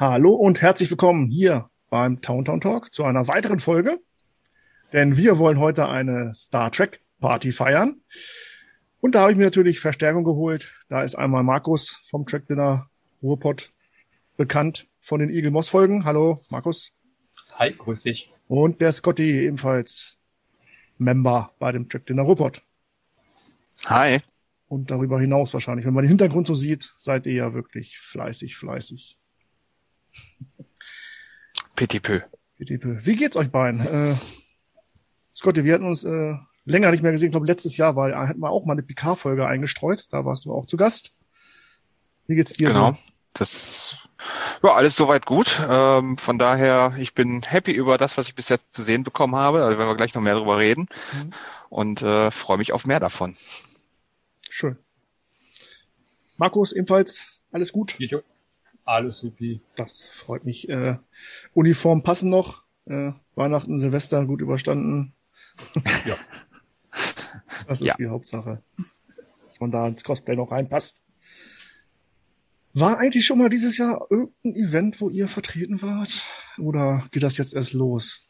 Hallo und herzlich willkommen hier beim Town Town Talk zu einer weiteren Folge. Denn wir wollen heute eine Star Trek Party feiern. Und da habe ich mir natürlich Verstärkung geholt. Da ist einmal Markus vom Track Dinner Ruhrpott bekannt von den Eagle Moss Folgen. Hallo, Markus. Hi, grüß dich. Und der Scotty ebenfalls Member bei dem Track Dinner Ruhrpott. Hi. Und darüber hinaus wahrscheinlich, wenn man den Hintergrund so sieht, seid ihr ja wirklich fleißig, fleißig. Petit peu. Petit peu. Wie geht's euch beiden? Äh, Scotty, wir hatten uns äh, länger nicht mehr gesehen. Ich glaube, letztes Jahr war, hatten wir auch mal eine PK-Folge eingestreut. Da warst du auch zu Gast. Wie geht's dir genau. so? Das ja, alles soweit gut. Ähm, von daher, ich bin happy über das, was ich bis jetzt zu sehen bekommen habe. Also werden wir gleich noch mehr darüber reden. Mhm. Und äh, freue mich auf mehr davon. Schön. Markus, ebenfalls alles gut? Jo. Alles supi. Das freut mich. Äh, Uniform passen noch. Äh, Weihnachten, Silvester gut überstanden. Ja. Das ist Ja. die Hauptsache. Dass man da ins Cosplay noch reinpasst. War eigentlich schon mal dieses Jahr irgendein Event, wo ihr vertreten wart? Oder geht das jetzt erst los?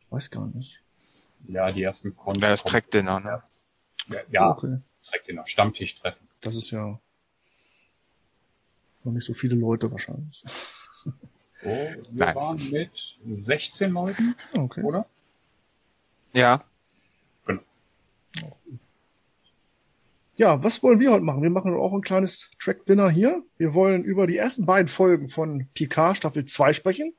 Ich weiß gar nicht. Ja, die ersten Cons. Ja, das kommen Track Dinner, ne? Ja, ja Okay. Track Dinner. Stammtischtreffen. Das ist ja noch nicht so viele Leute wahrscheinlich. Oh, wir Nein. waren mit 16 Leuten, Okay. oder? Ja. Ja, was wollen wir heute machen? Wir machen auch ein kleines Track-Dinner hier. Wir wollen über die ersten beiden Folgen von Picard Staffel 2 sprechen.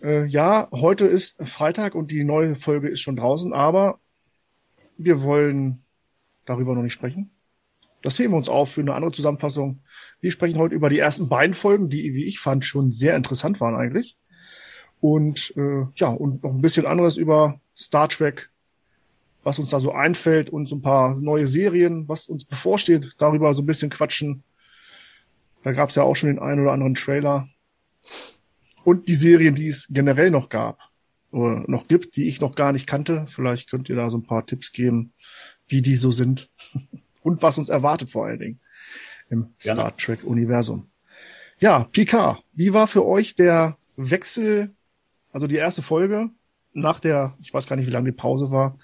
Äh, ja, heute ist Freitag und die neue Folge ist schon draußen, aber wir wollen darüber noch nicht sprechen. Das heben wir uns auf für eine andere Zusammenfassung. Wir sprechen heute über die ersten beiden Folgen, die, wie ich fand, schon sehr interessant waren eigentlich. Und äh, ja, und noch ein bisschen anderes über Star Trek, was uns da so einfällt und so ein paar neue Serien, was uns bevorsteht, darüber so ein bisschen quatschen. Da gab es ja auch schon den einen oder anderen Trailer. Und die Serien, die es generell noch gab oder noch gibt, die ich noch gar nicht kannte. Vielleicht könnt ihr da so ein paar Tipps geben, wie die so sind und was uns erwartet vor allen Dingen im Gerne. Star Trek Universum. Ja, Picard, wie war für euch der Wechsel, also die erste Folge nach der, ich weiß gar nicht, wie lange die Pause war,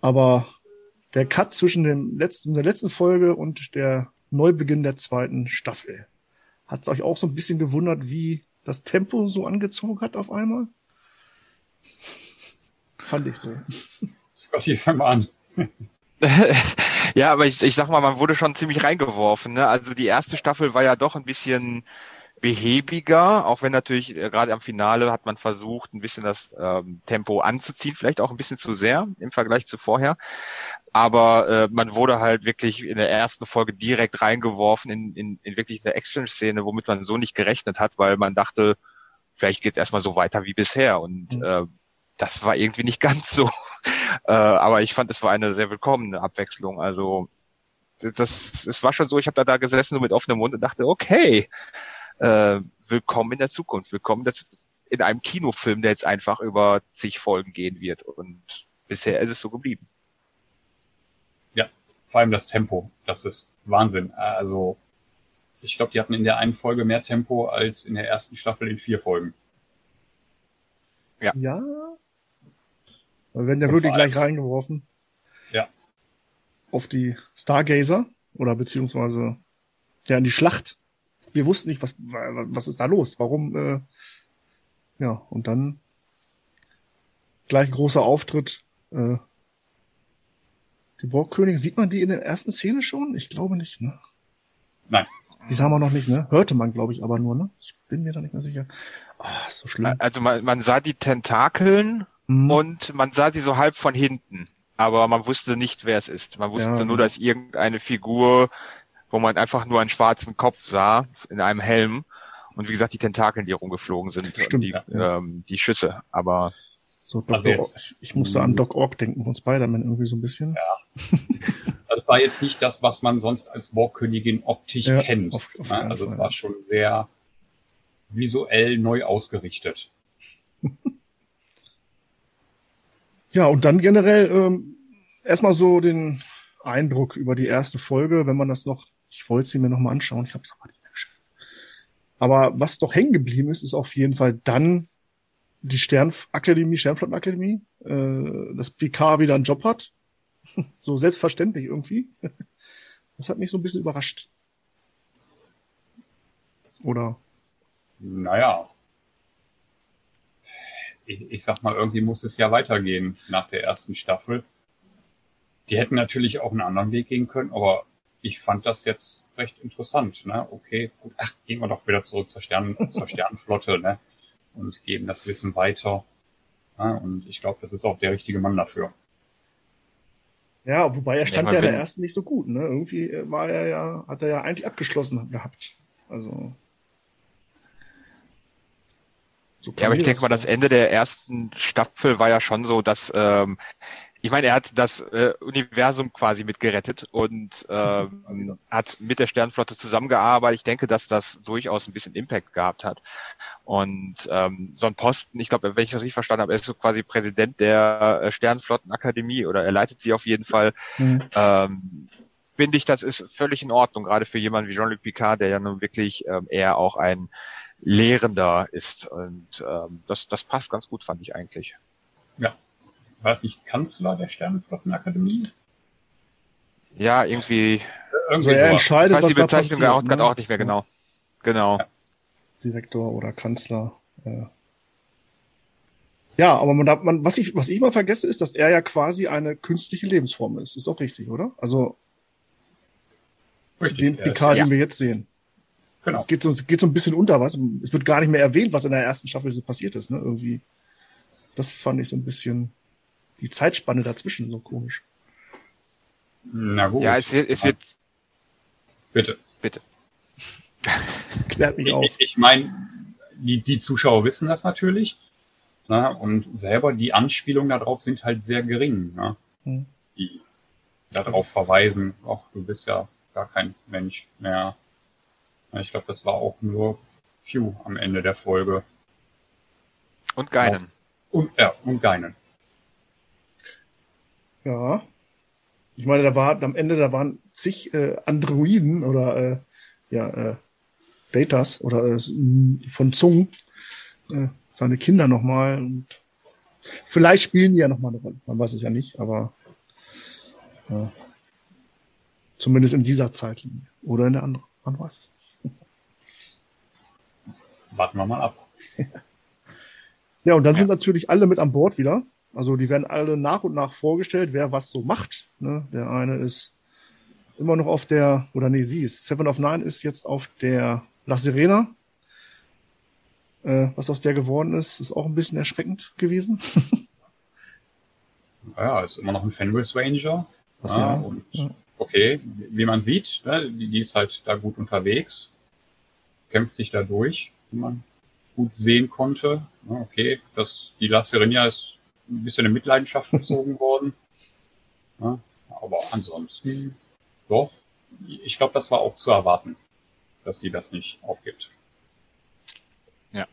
aber der Cut zwischen dem letzten, der letzten Folge und der Neubeginn der zweiten Staffel. Hat es euch auch so ein bisschen gewundert, wie das Tempo so angezogen hat auf einmal? Fand ich so. Scotty, fang mal an. ja, aber ich, ich sag mal, man wurde schon ziemlich reingeworfen. Ne? Also die erste Staffel war ja doch ein bisschen behäbiger, auch wenn natürlich äh, gerade am Finale hat man versucht, ein bisschen das ähm, Tempo anzuziehen, vielleicht auch ein bisschen zu sehr im Vergleich zu vorher. Aber äh, man wurde halt wirklich in der ersten Folge direkt reingeworfen in, in, in wirklich eine Action-Szene, womit man so nicht gerechnet hat, weil man dachte, vielleicht geht's erstmal so weiter wie bisher. Und Mhm. äh, das war irgendwie nicht ganz so. Äh, aber ich fand, es war eine sehr willkommene Abwechslung. Also das, es war schon so, ich habe da, da gesessen nur mit offenem Mund und dachte, okay, äh, willkommen in der Zukunft, willkommen Zu- in einem Kinofilm, der jetzt einfach über zig Folgen gehen wird. Und bisher ist es so geblieben. Vor allem das Tempo. Das ist Wahnsinn. Also, ich glaube, die hatten in der einen Folge mehr Tempo als in der ersten Staffel in vier Folgen. Ja. Ja. Wir werden ja Und wirklich vor allem- gleich reingeworfen. Ja. Auf die Stargazer oder beziehungsweise ja in die Schlacht. Wir wussten nicht, was was ist da los? Warum? Äh, ja und dann gleich großer Auftritt. Äh, die Borgkönigin, sieht man die in der ersten Szene schon? Ich glaube nicht, ne? Nein. Die sah man noch nicht, ne? Hörte man, glaube ich, aber nur, ne? Ich bin mir da nicht mehr sicher. Ah, ist so schlimm. Also man, man sah die Tentakeln Hm. und man sah sie so halb von hinten. Aber man wusste nicht, wer es ist. Man wusste Ja, nur, ja. dass irgendeine Figur, wo man einfach nur einen schwarzen Kopf sah, in einem Helm. Und wie gesagt, die Tentakeln, die rumgeflogen sind Stimmt, und die, ja. ähm, die Schüsse. Aber So, Dr. Also jetzt- ich, ich musste an Doc Ock denken von Spider-Man irgendwie so ein bisschen. Also es war jetzt nicht das, was man sonst als Borgkönigin optisch Ja, kennt. auf- auf ne? also es war schon sehr visuell neu ausgerichtet. Ja, und dann generell ähm, erstmal so den Eindruck über die erste Folge, wenn man das noch, ich wollte sie mir noch mal anschauen, ich habe es aber nicht mehr geschafft. Aber was doch hängen geblieben ist, ist auf jeden Fall dann die Sternakademie, Sternflottenakademie, äh, dass Picard wieder einen Job hat. so selbstverständlich irgendwie. Das hat mich so ein bisschen überrascht. Oder? Naja. Ich, ich sag mal, irgendwie muss es ja weitergehen nach der ersten Staffel. Die hätten natürlich auch einen anderen Weg gehen können, aber ich fand das jetzt recht interessant. Ne? Okay, gut, ach, gehen wir doch wieder zurück zur, Stern, zur Sternenflotte ne? und geben das Wissen weiter. Ja, und ich glaube, das ist auch der richtige Mann dafür. Ja, wobei er stand ja, ja in der ersten nicht so gut. Ne? Irgendwie war er ja, hat er ja eigentlich abgeschlossen gehabt. Also. So ja, aber ich denke mal, das Ende der ersten Staffel war ja schon so, dass ähm, ich meine, er hat das äh, Universum quasi mitgerettet und ähm, hat mit der Sternflotte zusammengearbeitet. Ich denke, dass das durchaus ein bisschen Impact gehabt hat. Und ähm, so ein Posten, ich glaube, wenn ich das richtig verstanden habe, er ist so quasi Präsident der äh, Sternflottenakademie oder er leitet sie auf jeden Fall. Mhm. Ähm, finde ich, das ist völlig in Ordnung, gerade für jemanden wie Jean-Luc Picard, der ja nun wirklich ähm, eher auch ein Lehrender ist. Und ähm, das, das passt ganz gut, fand ich eigentlich. Ja, war es nicht Kanzler der Sternenflottenakademie? Ja, irgendwie. irgendwie also er entscheidet, was die Bezeichnung da passiert, ne? auch nicht mehr genau. Genau. Ja. Direktor oder Kanzler. Ja. ja, aber man, man, was ich, was ich mal vergesse, ist, dass er ja quasi eine künstliche Lebensform ist. Ist doch richtig, oder? Also richtig, den Picard, ja. den wir jetzt sehen. Genau. Es geht so, es geht so ein bisschen unter, was? Es wird gar nicht mehr erwähnt, was in der ersten Staffel so passiert ist, ne? Irgendwie. Das fand ich so ein bisschen die Zeitspanne dazwischen so komisch. Na gut. Ja, es wird, es wird. Bitte. Bitte. Klärt mich auf. Ich, ich meine, die, die Zuschauer wissen das natürlich. Na, ne, und selber die Anspielungen darauf sind halt sehr gering. Ne? Hm. Die darauf verweisen, ach, du bist ja gar kein Mensch mehr. Ich glaube, das war auch nur Pew am Ende der Folge. Und Geinen. Und, ja, und Geinen. Ja. Ich meine, da war am Ende, da waren zig äh, Androiden oder äh, ja, äh, Datas oder äh, von Zung, äh, seine Kinder nochmal. Und vielleicht spielen die ja nochmal eine Rolle. Man weiß es ja nicht, aber äh, zumindest in dieser Zeitlinie. Oder in der anderen. Man weiß es nicht. Warten wir mal ab. ja, und dann ja. sind natürlich alle mit an Bord wieder. Also die werden alle nach und nach vorgestellt, wer was so macht. Ne? Der eine ist immer noch auf der, oder nee, sie ist, Seven of Nine ist jetzt auf der La Sirena. Äh, was aus der geworden ist, ist auch ein bisschen erschreckend gewesen. ja, ist immer noch ein Fenris Ranger. Was, ja, und ja. okay, wie man sieht, ne, die, die ist halt da gut unterwegs, kämpft sich da durch, wie man gut sehen konnte. Okay, das, die La Sirena ist ein bisschen in Mitleidenschaft gezogen worden. Ja, aber ansonsten, doch, ich glaube, das war auch zu erwarten, dass sie das nicht aufgibt. Ja.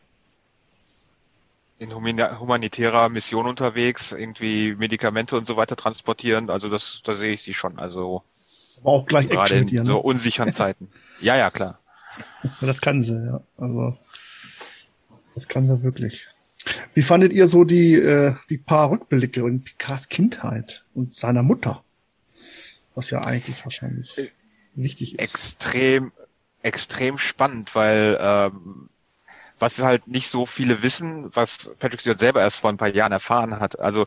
In humanitärer Mission unterwegs, irgendwie Medikamente und so weiter transportieren, also das, da sehe ich sie schon. Also aber auch gleich gerade in ihr, ne? so unsicheren Zeiten. ja, ja, klar. Das kann sie, ja. Also das kann sie wirklich. Wie fandet ihr so die, äh, die paar Rückblicke in Picards Kindheit und seiner Mutter? Was ja eigentlich wahrscheinlich äh, wichtig ist. Extrem, extrem spannend, weil ähm, was halt nicht so viele wissen, was Patrick Stewart selber erst vor ein paar Jahren erfahren hat. Also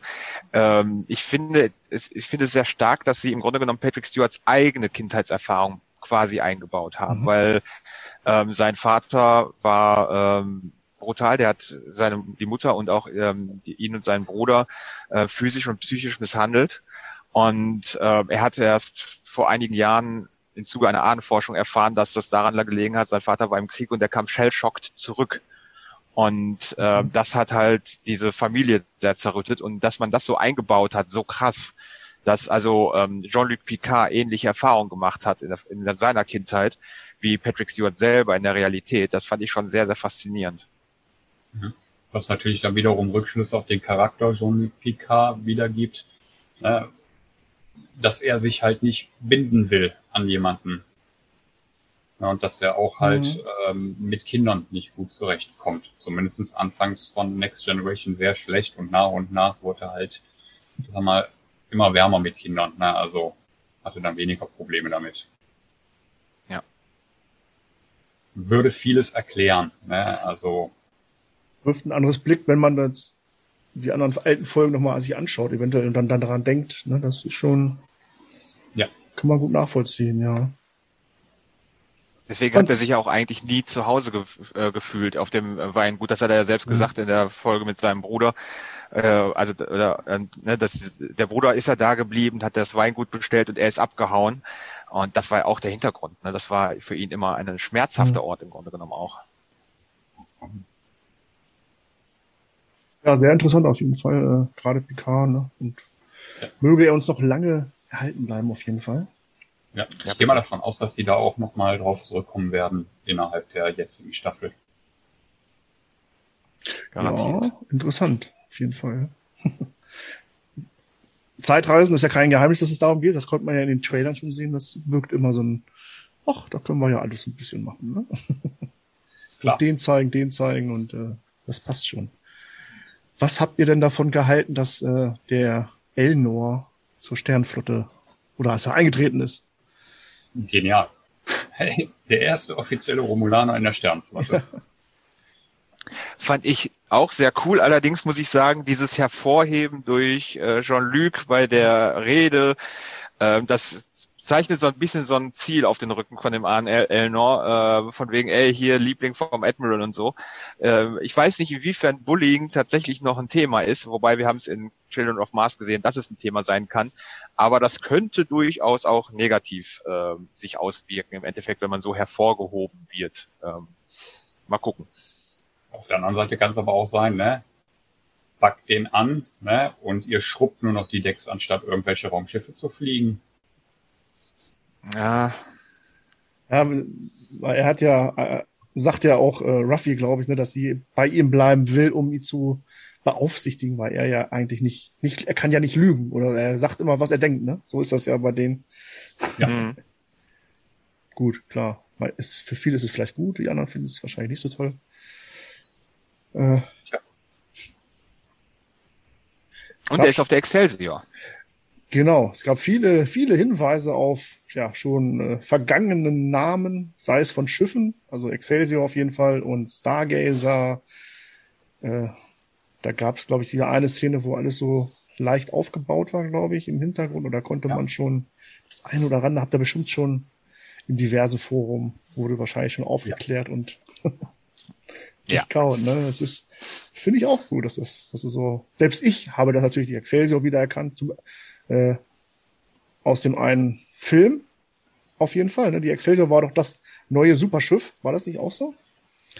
ähm, ich finde, es, ich finde es sehr stark, dass sie im Grunde genommen Patrick Stewarts eigene Kindheitserfahrung quasi eingebaut haben, mhm. weil ähm, sein Vater war ähm, brutal. Der hat seine, die Mutter und auch ähm, die, ihn und seinen Bruder äh, physisch und psychisch misshandelt. Und äh, er hat erst vor einigen Jahren im Zuge einer Ahnenforschung erfahren, dass das daran gelegen hat, sein Vater war im Krieg und der kam shellschockt zurück. Und äh, mhm. das hat halt diese Familie sehr zerrüttet und dass man das so eingebaut hat, so krass, dass also ähm, Jean-Luc Picard ähnliche Erfahrungen gemacht hat in, der, in seiner Kindheit wie Patrick Stewart selber in der Realität, das fand ich schon sehr, sehr faszinierend. Mhm. Was natürlich dann wiederum Rückschlüsse auf den Charakter Jean-Luc Picard wiedergibt, ne, dass er sich halt nicht binden will an jemanden. Ja, und dass er auch halt mhm. ähm, mit Kindern nicht gut zurechtkommt. Zumindest anfangs von Next Generation sehr schlecht und nach und nach wurde halt, sag mal, immer wärmer mit Kindern. Ne? Also hatte dann weniger Probleme damit. Ja. Würde vieles erklären. Ne? Also wirft ein anderes Blick, wenn man jetzt die anderen alten Folgen nochmal sich anschaut, eventuell und dann, dann daran denkt. Ne? Das ist schon, ja. kann man gut nachvollziehen, ja. Deswegen hat er sich ja auch eigentlich nie zu Hause ge äh, gefühlt auf dem äh, Wein. Gut, das hat er ja selbst gesagt in der Folge mit seinem Bruder. Äh, also äh, ne, das, der Bruder ist ja da geblieben, hat das Weingut bestellt und er ist abgehauen. Und das war ja auch der Hintergrund. Ne? Das war für ihn immer ein schmerzhafter mhm. Ort im Grunde genommen auch. Ja, sehr interessant auf jeden Fall, äh, gerade Picard. Ne? Und ja. möge er uns noch lange erhalten bleiben auf jeden Fall. Ja, ich ja, gehe mal davon aus, dass die da auch nochmal drauf zurückkommen werden innerhalb der jetzigen Staffel. Garantiert. Ja, interessant, auf jeden Fall. Zeitreisen ist ja kein Geheimnis, dass es darum geht. Das konnte man ja in den Trailern schon sehen. Das wirkt immer so ein, ach, da können wir ja alles ein bisschen machen. Ne? Klar. den zeigen, den zeigen und äh, das passt schon. Was habt ihr denn davon gehalten, dass äh, der Elnor zur Sternflotte oder als er eingetreten ist? Genial. Hey, der erste offizielle Romulaner in der Sternflotte. Fand ich auch sehr cool. Allerdings muss ich sagen, dieses Hervorheben durch äh, Jean-Luc bei der Rede, äh, das zeichnet so ein bisschen so ein Ziel auf den Rücken von dem Arne El Elnor, äh, von wegen, ey, hier Liebling vom Admiral und so. Äh, ich weiß nicht, inwiefern Bullying tatsächlich noch ein Thema ist, wobei wir haben es in Children of Mars gesehen, dass es ein Thema sein kann. Aber das könnte durchaus auch negativ äh, sich auswirken, im Endeffekt, wenn man so hervorgehoben wird. Ähm, mal gucken. Auf der anderen Seite kann es aber auch sein, ne? Packt den an, ne? Und ihr schrubbt nur noch die Decks, anstatt irgendwelche Raumschiffe zu fliegen. Ja. Ja, er hat ja, äh, sagt ja auch äh, Ruffy, glaube ich, ne, dass sie bei ihm bleiben will, um ihn zu beaufsichtigen, weil er ja eigentlich nicht, nicht, er kann ja nicht lügen oder er sagt immer, was er denkt, ne? So ist das ja bei denen. Ja. Mhm. gut, klar. Weil es, für viele ist es vielleicht gut, die anderen finden es wahrscheinlich nicht so toll. Äh, ja. Und er ist auf der Excelsior. Genau, es gab viele, viele Hinweise auf ja schon äh, vergangenen Namen, sei es von Schiffen, also Excelsior auf jeden Fall und Stargazer. Äh, da gab es, glaube ich, diese eine Szene, wo alles so leicht aufgebaut war, glaube ich, im Hintergrund. Oder konnte ja. man schon das eine oder andere, habt ihr bestimmt schon in diversen Forum, wurde wahrscheinlich schon aufgeklärt ja. und ja. kauen. Ne? Das ist, finde ich auch gut, dass das, dass das so. Selbst ich habe das natürlich die Excelsior wiedererkannt. Zum, äh, aus dem einen Film. Auf jeden Fall. Ne? Die Excelsior war doch das neue Superschiff. War das nicht auch so?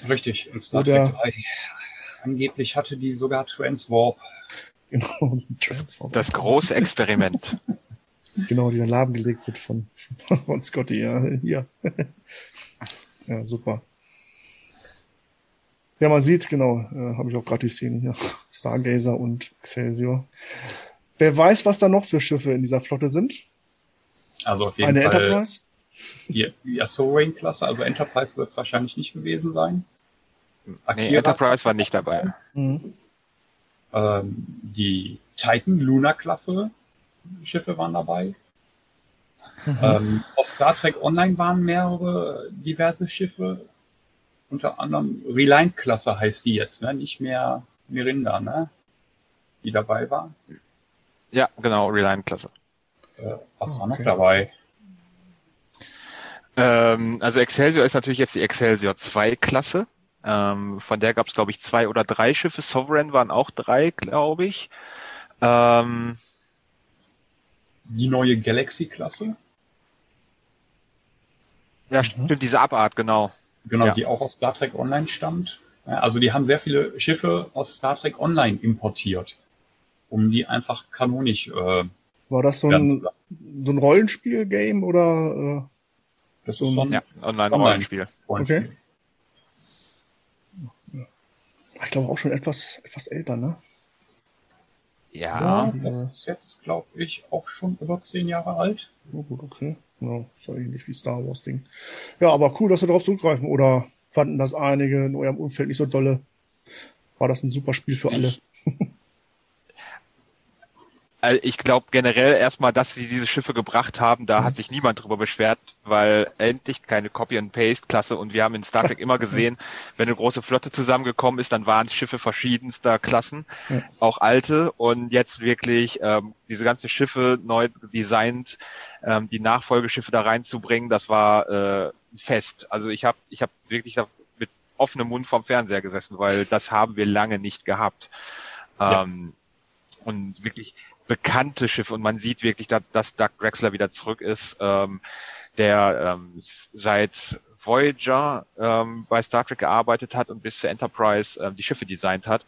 Richtig. In Star Trek 3. Angeblich hatte die sogar Transwarp. Genau, Transwarp. Das große Experiment. genau, die dann lahmgelegt wird von, von Scotty. Ja, hier. ja, super. Ja, man sieht, genau, äh, habe ich auch gerade die Szene hier. Stargazer und Excelsior. Wer weiß, was da noch für Schiffe in dieser Flotte sind? Also auf jeden Eine Fall. Eine Enterprise? Die, die Sovereign-Klasse, also Enterprise wird es wahrscheinlich nicht gewesen sein. Akira, nee, Enterprise war nicht dabei. Mhm. Ähm, die Titan Luna-Klasse Schiffe waren dabei. Mhm. Ähm, aus Star Trek Online waren mehrere diverse Schiffe. Unter anderem Reliant-Klasse heißt die jetzt, ne? Nicht mehr Mirinda, ne? Die dabei war. Ja, genau, Reliant-Klasse. Äh, was war noch dabei? Ähm, also Excelsior ist natürlich jetzt die Excelsior 2 Klasse. Ähm, von der gab es, glaube ich, zwei oder drei Schiffe. Sovereign waren auch drei, glaube ich. Ähm, die neue Galaxy-Klasse? Ja, mhm. stimmt, diese Abart, genau. Genau, ja. die auch aus Star Trek Online stammt. Also die haben sehr viele Schiffe aus Star Trek Online importiert um die einfach kanonisch. Äh, War das so ein, so ein Rollenspiel-Game oder? Äh, das so ist so ein ja, Online-Rollenspiel. Okay. Ich glaube auch schon etwas, etwas älter, ne? Ja, das ist jetzt, glaube ich, auch schon über zehn Jahre alt. Oh, gut, okay. Ja, ist ja ähnlich wie Star Wars Ding. Ja, aber cool, dass wir darauf zurückgreifen. Oder fanden das einige in eurem Umfeld nicht so dolle? War das ein super Spiel für alle? Also ich glaube generell erstmal, dass sie diese Schiffe gebracht haben, da mhm. hat sich niemand drüber beschwert, weil endlich keine Copy-and-Paste-Klasse und wir haben in Star Trek immer gesehen, wenn eine große Flotte zusammengekommen ist, dann waren Schiffe verschiedenster Klassen, ja. auch alte und jetzt wirklich ähm, diese ganzen Schiffe neu designt, ähm, die Nachfolgeschiffe da reinzubringen, das war äh, Fest. Also ich habe ich hab wirklich mit offenem Mund vom Fernseher gesessen, weil das haben wir lange nicht gehabt. Ja. Ähm, und wirklich bekannte Schiffe und man sieht wirklich, dass, dass Doug Drexler wieder zurück ist, ähm, der ähm, seit Voyager ähm, bei Star Trek gearbeitet hat und bis zur Enterprise ähm, die Schiffe designt hat.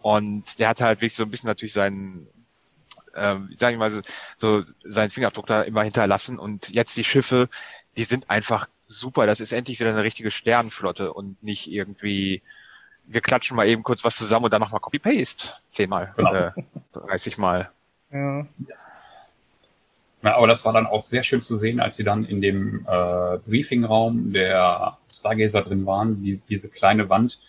Und der hat halt wirklich so ein bisschen natürlich seinen, ähm, sag ich mal, so, so seinen Fingerabdruck da immer hinterlassen. Und jetzt die Schiffe, die sind einfach super. Das ist endlich wieder eine richtige Sternenflotte und nicht irgendwie, wir klatschen mal eben kurz was zusammen und dann nochmal Copy-Paste. Zehnmal, genau. äh, 30 Mal. Ja. ja. Aber das war dann auch sehr schön zu sehen, als sie dann in dem äh, Briefingraum der Stargazer drin waren, die, diese kleine Wand,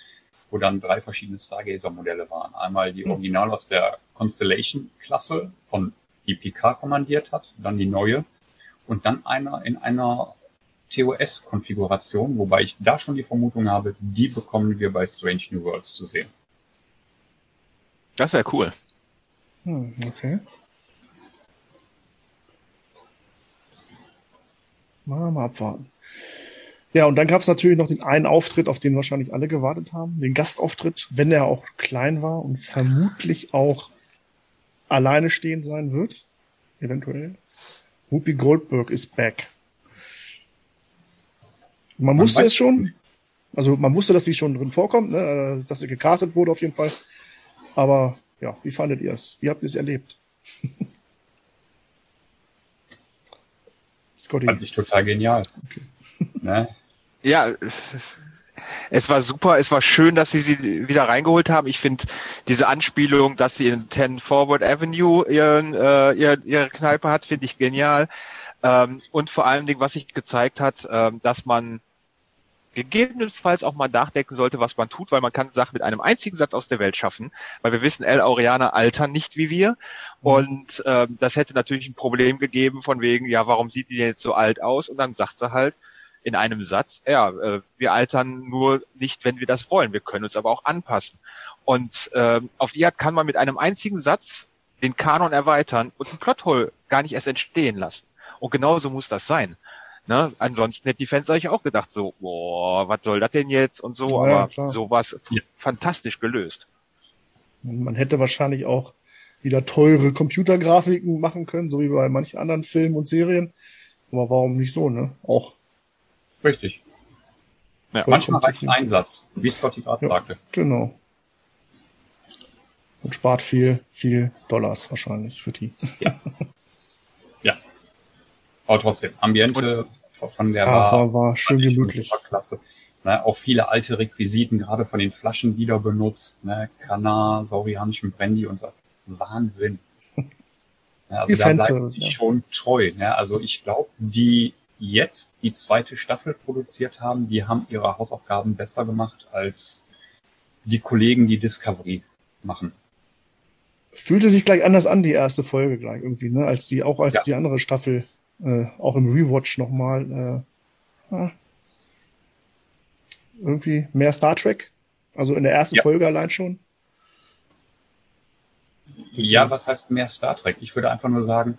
wo dann drei verschiedene Stargazer-Modelle waren. Einmal die hm. Original aus der Constellation-Klasse, von die Picard kommandiert hat, dann die neue und dann einer in einer TOS-Konfiguration, wobei ich da schon die Vermutung habe, die bekommen wir bei Strange New Worlds zu sehen. Das wäre cool. Hm, okay. Mal, mal abwarten. Ja, und dann gab es natürlich noch den einen Auftritt, auf den wahrscheinlich alle gewartet haben. Den Gastauftritt, wenn er auch klein war und vermutlich auch alleine stehen sein wird. Eventuell. Whoopi Goldberg is back. Man, man wusste es schon. Also man wusste, dass sie schon drin vorkommt, ne? dass sie gecastet wurde auf jeden Fall. Aber ja, wie fandet ihr es? Wie habt ihr es erlebt? Scotty. Fand ich total genial. Okay. Ne? Ja, es war super, es war schön, dass sie sie wieder reingeholt haben. Ich finde diese Anspielung, dass sie in 10 Forward Avenue ihren, äh, ihre, ihre Kneipe hat, finde ich genial. Ähm, und vor allen Dingen, was sich gezeigt hat, ähm, dass man gegebenenfalls auch mal nachdenken sollte, was man tut, weil man kann Sachen mit einem einzigen Satz aus der Welt schaffen, weil wir wissen, El Aureaner altern nicht wie wir mhm. und ähm, das hätte natürlich ein Problem gegeben von wegen, ja, warum sieht die denn jetzt so alt aus? Und dann sagt sie halt in einem Satz, ja, äh, wir altern nur nicht, wenn wir das wollen, wir können uns aber auch anpassen. Und ähm, auf die Art kann man mit einem einzigen Satz den Kanon erweitern und ein Plothole gar nicht erst entstehen lassen. Und genauso muss das sein. Ne? Ansonsten hätte die Fans eigentlich auch gedacht, so, boah, was soll das denn jetzt und so, ja, aber klar. so war es ja. fantastisch gelöst. Man hätte wahrscheinlich auch wieder teure Computergrafiken machen können, so wie bei manchen anderen Filmen und Serien. Aber warum nicht so, ne? Auch. Richtig. Ja, manchmal reicht ein Einsatz, wie Scotty gerade ja, sagte. Genau. Und spart viel, viel Dollars wahrscheinlich für die. Ja. Aber trotzdem, Ambiente und, von der ja, war, war schön gemütlich. Klasse. Ne, auch viele alte Requisiten, gerade von den Flaschen wieder benutzt. Ne, Kana, saurianischen Brandy und so. Wahnsinn. Ja, also die da bleibt sich ja. schon treu. Ne? Also ich glaube, die jetzt die zweite Staffel produziert haben, die haben ihre Hausaufgaben besser gemacht als die Kollegen, die Discovery machen. Fühlte sich gleich anders an, die erste Folge gleich irgendwie, ne? Als die, auch als ja. die andere Staffel äh, auch im Rewatch nochmal, äh, ja, irgendwie mehr Star Trek. Also in der ersten ja. Folge allein schon. Ja, was heißt mehr Star Trek? Ich würde einfach nur sagen,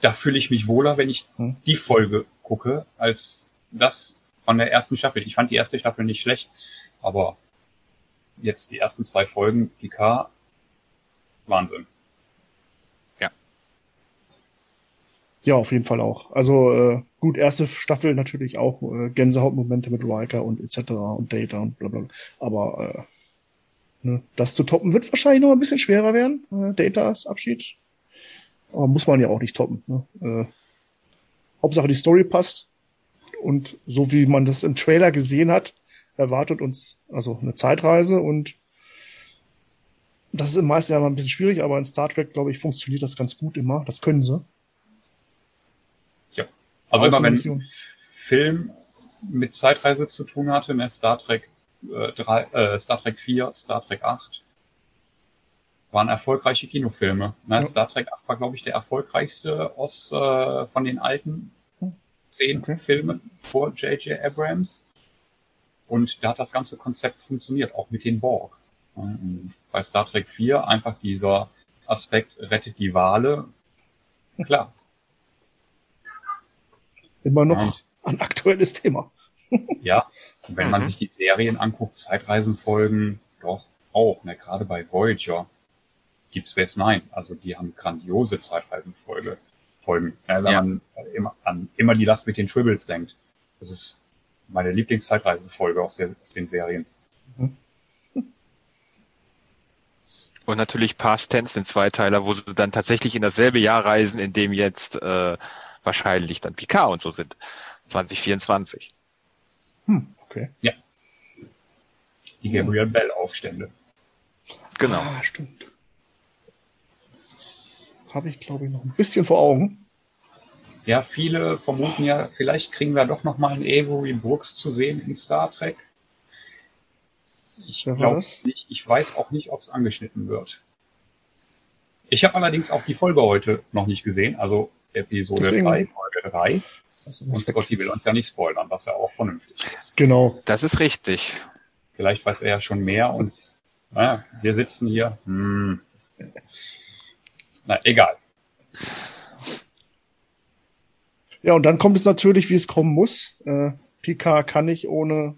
da fühle ich mich wohler, wenn ich hm. die Folge gucke, als das von der ersten Staffel. Ich fand die erste Staffel nicht schlecht, aber jetzt die ersten zwei Folgen, PK, Wahnsinn. Ja, auf jeden Fall auch. Also äh, gut, erste Staffel natürlich auch äh, Gänsehautmomente mit Riker und etc. und Data und bla bla. Aber äh, ne, das zu toppen wird wahrscheinlich noch ein bisschen schwerer werden. Äh, Datas Abschied. Aber muss man ja auch nicht toppen. Ne? Äh, Hauptsache die Story passt. Und so wie man das im Trailer gesehen hat, erwartet uns also eine Zeitreise und Das ist im meisten ja mal ein bisschen schwierig, aber in Star Trek, glaube ich, funktioniert das ganz gut immer. Das können sie. Also immer wenn ein Film mit Zeitreise zu tun hatte, ne, Star Trek äh, 3, äh, Star Trek 4, Star Trek 8, waren erfolgreiche Kinofilme. Ne? Ja. Star Trek 8 war, glaube ich, der erfolgreichste aus äh, von den alten zehn okay. Filmen vor J.J. Abrams. Und da hat das ganze Konzept funktioniert, auch mit den Borg. Bei Star Trek 4 einfach dieser Aspekt rettet die Wale. Klar. Immer noch und, ein aktuelles Thema. ja, und wenn man mhm. sich die Serien anguckt, Zeitreisenfolgen, doch auch, ne, gerade bei Voyager Deep Space Nine, also die haben grandiose Zeitreisenfolge Folgen, ne, wenn ja. man immer an immer die Last mit den Tribbles denkt. Das ist meine Lieblingszeitreisenfolge aus, der, aus den Serien. Mhm. Und natürlich Past Tense, den Zweiteiler, wo sie dann tatsächlich in dasselbe Jahr reisen, in dem jetzt äh, wahrscheinlich dann Picard und so sind. 2024. Hm, okay. Ja. Die Gabriel Bell Aufstände. Genau. Ah, stimmt. Habe ich, glaube ich, noch ein bisschen vor Augen. Ja, viele vermuten ja, vielleicht kriegen wir doch noch mal einen Avery Brooks zu sehen in Star Trek. Ich glaube nicht. Ich weiß auch nicht, ob es angeschnitten wird. Ich habe allerdings auch die Folge heute noch nicht gesehen, also Episode Deswegen. 3, Folge 3. Und Scotty will uns ja nicht spoilern, was ja auch vernünftig ist. Genau. Das ist richtig. Vielleicht weiß er ja schon mehr und naja, wir sitzen hier. Hm. Na, egal. Ja, und dann kommt es natürlich, wie es kommen muss. Äh, Pika kann nicht ohne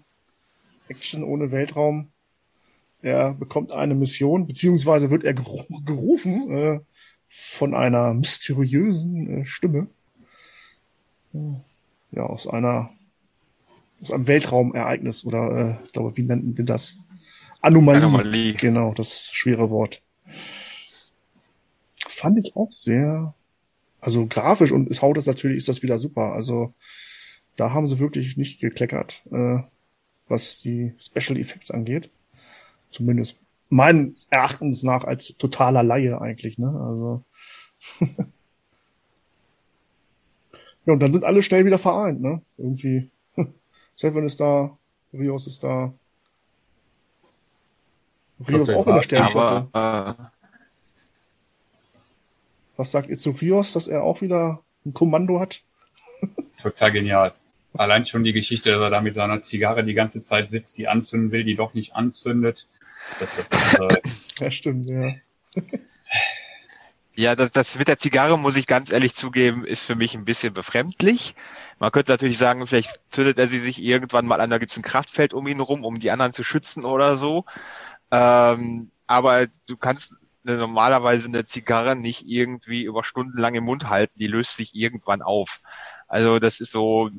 Action, ohne Weltraum. Er bekommt eine Mission, beziehungsweise wird er gerufen äh, von einer mysteriösen äh, Stimme. Ja, aus einer aus einem Weltraumereignis oder äh, ich glaube, wie nennt man das? Anomalie. Anomalie. Genau, das schwere Wort. Fand ich auch sehr also grafisch und es haut es natürlich, ist das wieder super. Also da haben sie wirklich nicht gekleckert, äh, was die Special Effects angeht. Zumindest meines Erachtens nach als totaler Laie eigentlich, ne? Also. ja, und dann sind alle schnell wieder vereint, ne? Irgendwie. Seven ist da, Rios ist da. Rios auch in der Sternflotte. Aber, äh was sagt ihr zu Rios, dass er auch wieder ein Kommando hat? Total genial. Allein schon die Geschichte, dass er da mit seiner Zigarre die ganze Zeit sitzt, die anzünden will, die doch nicht anzündet. Das, das äh ja, stimmt, ja. Ja, das, das mit der Zigarre, muss ich ganz ehrlich zugeben, ist für mich ein bisschen befremdlich. Man könnte natürlich sagen, vielleicht zündet er sie sich irgendwann mal an, da gibt es ein Kraftfeld um ihn rum, um die anderen zu schützen oder so. Ähm, aber du kannst normalerweise eine Zigarre nicht irgendwie über Stunden lang im Mund halten, die löst sich irgendwann auf. Also das ist so,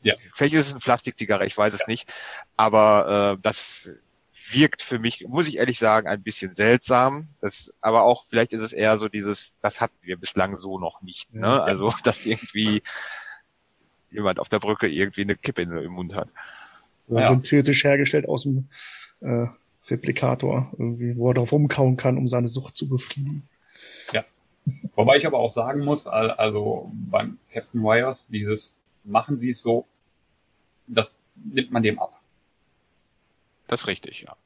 ja. vielleicht ist es eine Plastikzigarre, ich weiß es ja. nicht, aber äh, das wirkt für mich, muss ich ehrlich sagen, ein bisschen seltsam. Das, aber auch vielleicht ist es eher so dieses, das hatten wir bislang so noch nicht. Ne? Ja. Also dass irgendwie jemand auf der Brücke irgendwie eine Kippe im Mund hat. Ja. Synthetisch hergestellt aus dem äh, Replikator, irgendwie, wo er drauf rumkauen kann, um seine Sucht zu befriedigen. Ja. Wobei ich aber auch sagen muss, also beim Captain Wires, dieses machen Sie es so, das nimmt man dem ab. Das ist richtig, ja.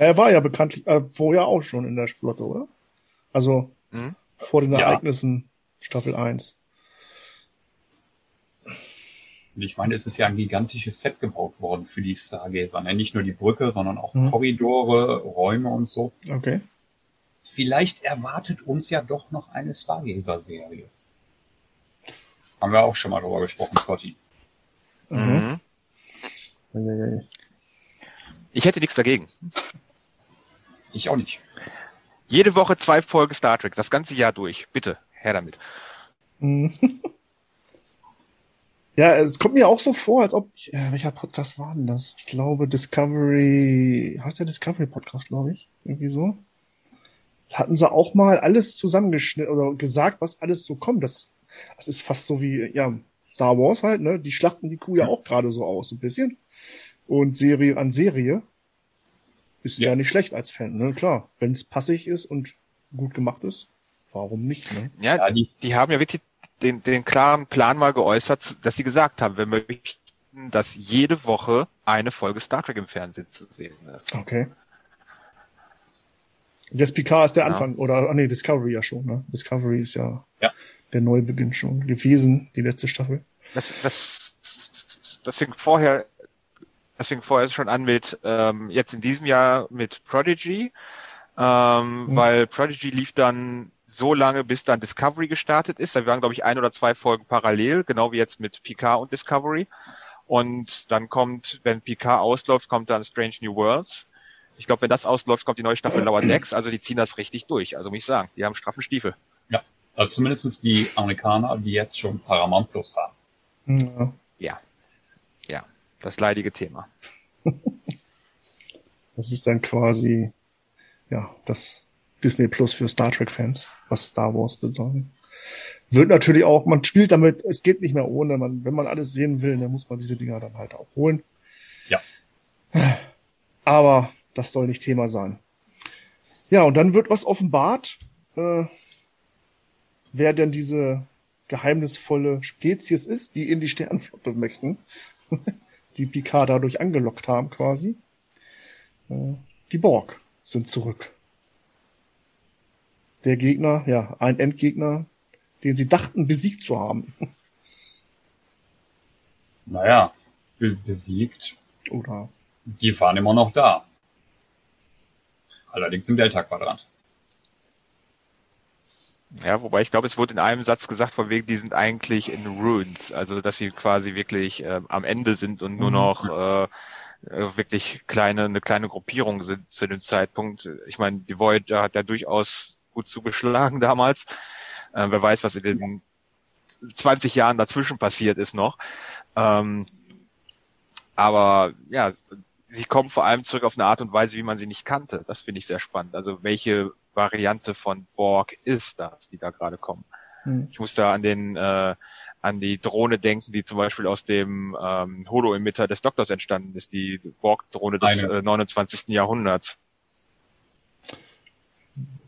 Er war ja bekanntlich äh, vorher auch schon in der Flotte, oder? Also hm? vor den Ereignissen ja. Staffel 1. Und ich meine, es ist ja ein gigantisches Set gebaut worden für die Stargazer. Ne? Nicht nur die Brücke, sondern auch mhm. Korridore, Räume und so. Okay. Vielleicht erwartet uns ja doch noch eine Stargazer-Serie. Haben wir auch schon mal drüber gesprochen, Scotty. Mhm. Ich hätte nichts dagegen. Ich auch nicht. Jede Woche zwei Folgen Star Trek, das ganze Jahr durch. Bitte, her damit. Mhm. Ja, es kommt mir auch so vor, als ob, ich, äh, welcher Podcast war denn das? Ich glaube Discovery, heißt der Discovery Podcast, glaube ich, irgendwie so. Hatten sie auch mal alles zusammengeschnitten oder gesagt, was alles so kommt. Das, das ist fast so wie, ja, Star Wars halt, ne? Die schlachten die Kuh ja auch gerade so aus, ein bisschen. Und Serie an Serie. Ist ja. ja nicht schlecht als Fan, ne? Klar, wenn es passig ist und gut gemacht ist, warum nicht, ne? Ja, ja die, die haben ja wirklich den, den klaren Plan mal geäußert, dass sie gesagt haben, wir möchten, dass jede Woche eine Folge Star Trek im Fernsehen zu sehen ist. Okay. Das Picard ist der ja. Anfang, oder, ah, nee, Discovery ja schon, ne? Discovery ist ja, ja. der Neubeginn schon gewesen, die letzte Staffel. Das, das, das fing vorher, fing vorher schon an mit, ähm, jetzt in diesem Jahr mit Prodigy, ähm, mhm. weil Prodigy lief dann so lange, bis dann Discovery gestartet ist. Da waren, glaube ich, ein oder zwei Folgen parallel, genau wie jetzt mit Picard und Discovery. Und dann kommt, wenn Picard ausläuft, kommt dann Strange New Worlds. Ich glaube, wenn das ausläuft, kommt die neue Staffel Lower Decks. Also die ziehen das richtig durch. Also muss ich sagen, die haben straffen Stiefel. Ja, also zumindest die Amerikaner, die jetzt schon Paramount Plus haben. Ja. Ja, ja das leidige Thema. das ist dann quasi, ja, das Disney Plus für Star Trek Fans, was Star Wars bedeutet. Wird natürlich auch, man spielt damit, es geht nicht mehr ohne, man, wenn man alles sehen will, dann muss man diese Dinger dann halt auch holen. Ja. Aber das soll nicht Thema sein. Ja, und dann wird was offenbart, äh, wer denn diese geheimnisvolle Spezies ist, die in die Sternflotte möchten, die Picard dadurch angelockt haben quasi. Äh, die Borg sind zurück. Der Gegner, ja, ein Endgegner, den sie dachten besiegt zu haben. Naja, besiegt. Oder? Die waren immer noch da. Allerdings im Delta-Quadrant. Ja, wobei ich glaube, es wurde in einem Satz gesagt, von wegen, die sind eigentlich in Ruins, also dass sie quasi wirklich äh, am Ende sind und nur mhm. noch äh, äh, wirklich kleine, eine kleine Gruppierung sind zu dem Zeitpunkt. Ich meine, die Voyager hat ja durchaus gut zugeschlagen damals. Äh, wer weiß, was in den 20 Jahren dazwischen passiert ist noch. Ähm, aber ja, sie kommen vor allem zurück auf eine Art und Weise, wie man sie nicht kannte. Das finde ich sehr spannend. Also welche Variante von Borg ist das, die da gerade kommen? Hm. Ich muss da an den äh, an die Drohne denken, die zum Beispiel aus dem ähm, Holo-Emitter des Doktors entstanden ist, die Borg-Drohne des äh, 29. Jahrhunderts.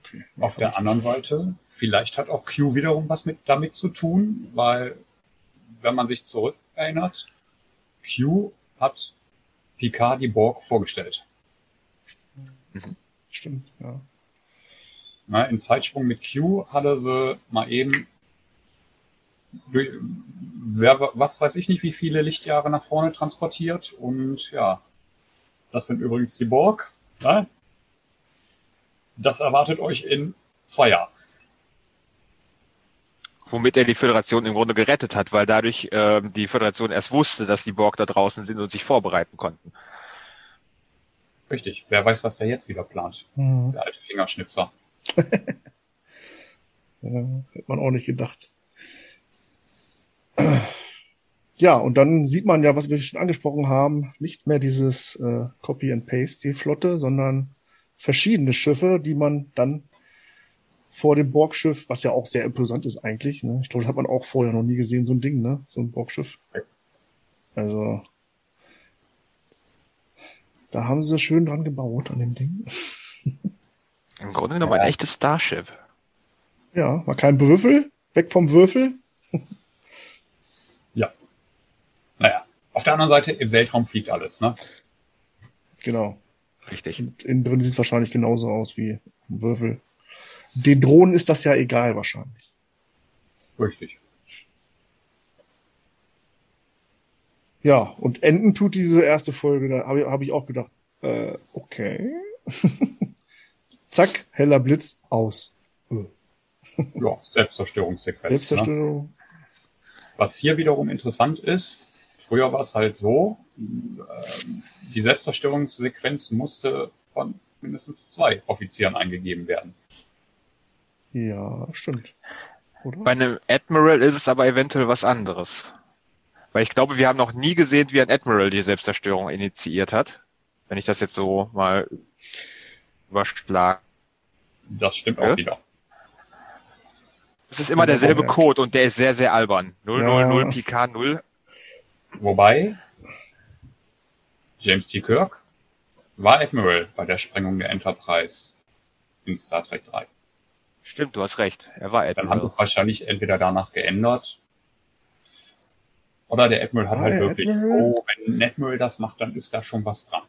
Okay. Auf der anderen Seite, vielleicht hat auch Q wiederum was mit damit zu tun, weil wenn man sich zurück erinnert, Q hat Picard die Borg vorgestellt. Mhm. Stimmt, ja. Na, Im Zeitsprung mit Q hatte sie mal eben durch, wer, was weiß ich nicht, wie viele Lichtjahre nach vorne transportiert und ja, das sind übrigens die Borg. Na? Das erwartet euch in zwei Jahren womit er die Föderation im Grunde gerettet hat, weil dadurch äh, die Föderation erst wusste, dass die Borg da draußen sind und sich vorbereiten konnten. Richtig. Wer weiß, was der jetzt wieder plant. Mhm. Der alte Fingerschnipser. ja, hätte man auch nicht gedacht. Ja, und dann sieht man ja, was wir schon angesprochen haben, nicht mehr dieses äh, Copy and Paste, die Flotte, sondern verschiedene Schiffe, die man dann vor dem Borgschiff, was ja auch sehr imposant ist eigentlich. Ne? Ich glaube, das hat man auch vorher noch nie gesehen, so ein Ding, ne? So ein Borgschiff. Also, da haben sie schön dran gebaut an dem Ding. Im Grunde genommen ein echtes Starship. Ja, war kein Würfel, weg vom Würfel. ja. Naja, auf der anderen Seite, im Weltraum fliegt alles, ne? Genau. Richtig. Und innen drin sieht es wahrscheinlich genauso aus wie ein Würfel. Den Drohnen ist das ja egal wahrscheinlich. Richtig. Ja, und enden tut diese erste Folge, da habe ich, hab ich auch gedacht, äh, okay. Zack, heller Blitz, aus. Äh. ja, Selbstzerstörungssequenz. Ne? Selbstzerstörung. Ne? Was hier wiederum interessant ist, früher war es halt so, äh, die Selbstzerstörungssequenz musste von mindestens zwei Offizieren eingegeben werden. Ja, stimmt. Oder? Bei einem Admiral ist es aber eventuell was anderes. Weil ich glaube, wir haben noch nie gesehen, wie ein Admiral die Selbstzerstörung initiiert hat. Wenn ich das jetzt so mal überschlage. Das stimmt ja? auch wieder. Es ist immer derselbe Code und der ist sehr, sehr albern. 000 ja. PK 0. Wobei James T. Kirk war Admiral bei der Sprengung der Enterprise in Star Trek 3. Stimmt, du hast recht. Er war Admiral. Dann haben sie es wahrscheinlich entweder danach geändert. Oder der Admiral hat ah, halt wirklich, Admiral? oh, wenn ein Admiral das macht, dann ist da schon was dran.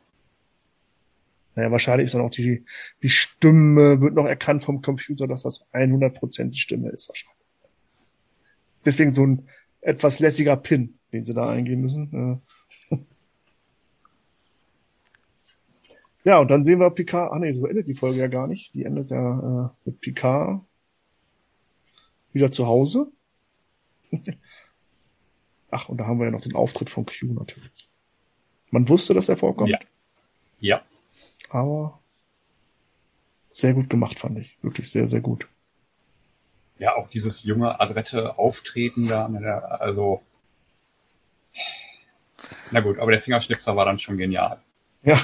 Naja, wahrscheinlich ist dann auch die, die Stimme, wird noch erkannt vom Computer, dass das 100% die Stimme ist wahrscheinlich. Deswegen so ein etwas lässiger Pin, den sie da eingehen müssen. Ja, und dann sehen wir Picard. Ah nee, so endet die Folge ja gar nicht. Die endet ja äh, mit Picard wieder zu Hause. Ach, und da haben wir ja noch den Auftritt von Q natürlich. Man wusste, dass er vorkommt. Ja. Ja. Aber sehr gut gemacht, fand ich. Wirklich sehr, sehr gut. Ja, auch dieses junge, adrette Auftreten da, also. Na gut, aber der Fingerschnipser war dann schon genial. Ja.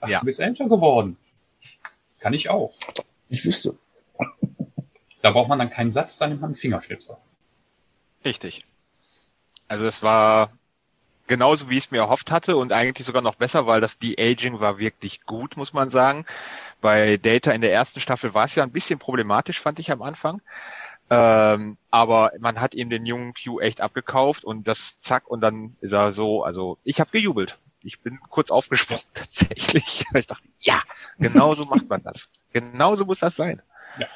Ach, ja. Du bist älter geworden. Kann ich auch. Ich wüsste. Da braucht man dann keinen Satz, dann nimmt man einen Fingerschnipser. Richtig. Also es war genauso, wie ich es mir erhofft hatte und eigentlich sogar noch besser, weil das De-Aging war wirklich gut, muss man sagen. Bei Data in der ersten Staffel war es ja ein bisschen problematisch, fand ich am Anfang. Ähm, aber man hat ihm den jungen Q echt abgekauft und das zack und dann ist er so, also ich habe gejubelt ich bin kurz aufgesprungen tatsächlich. Ich dachte, ja, genau so macht man das. Genauso muss das sein. Ja.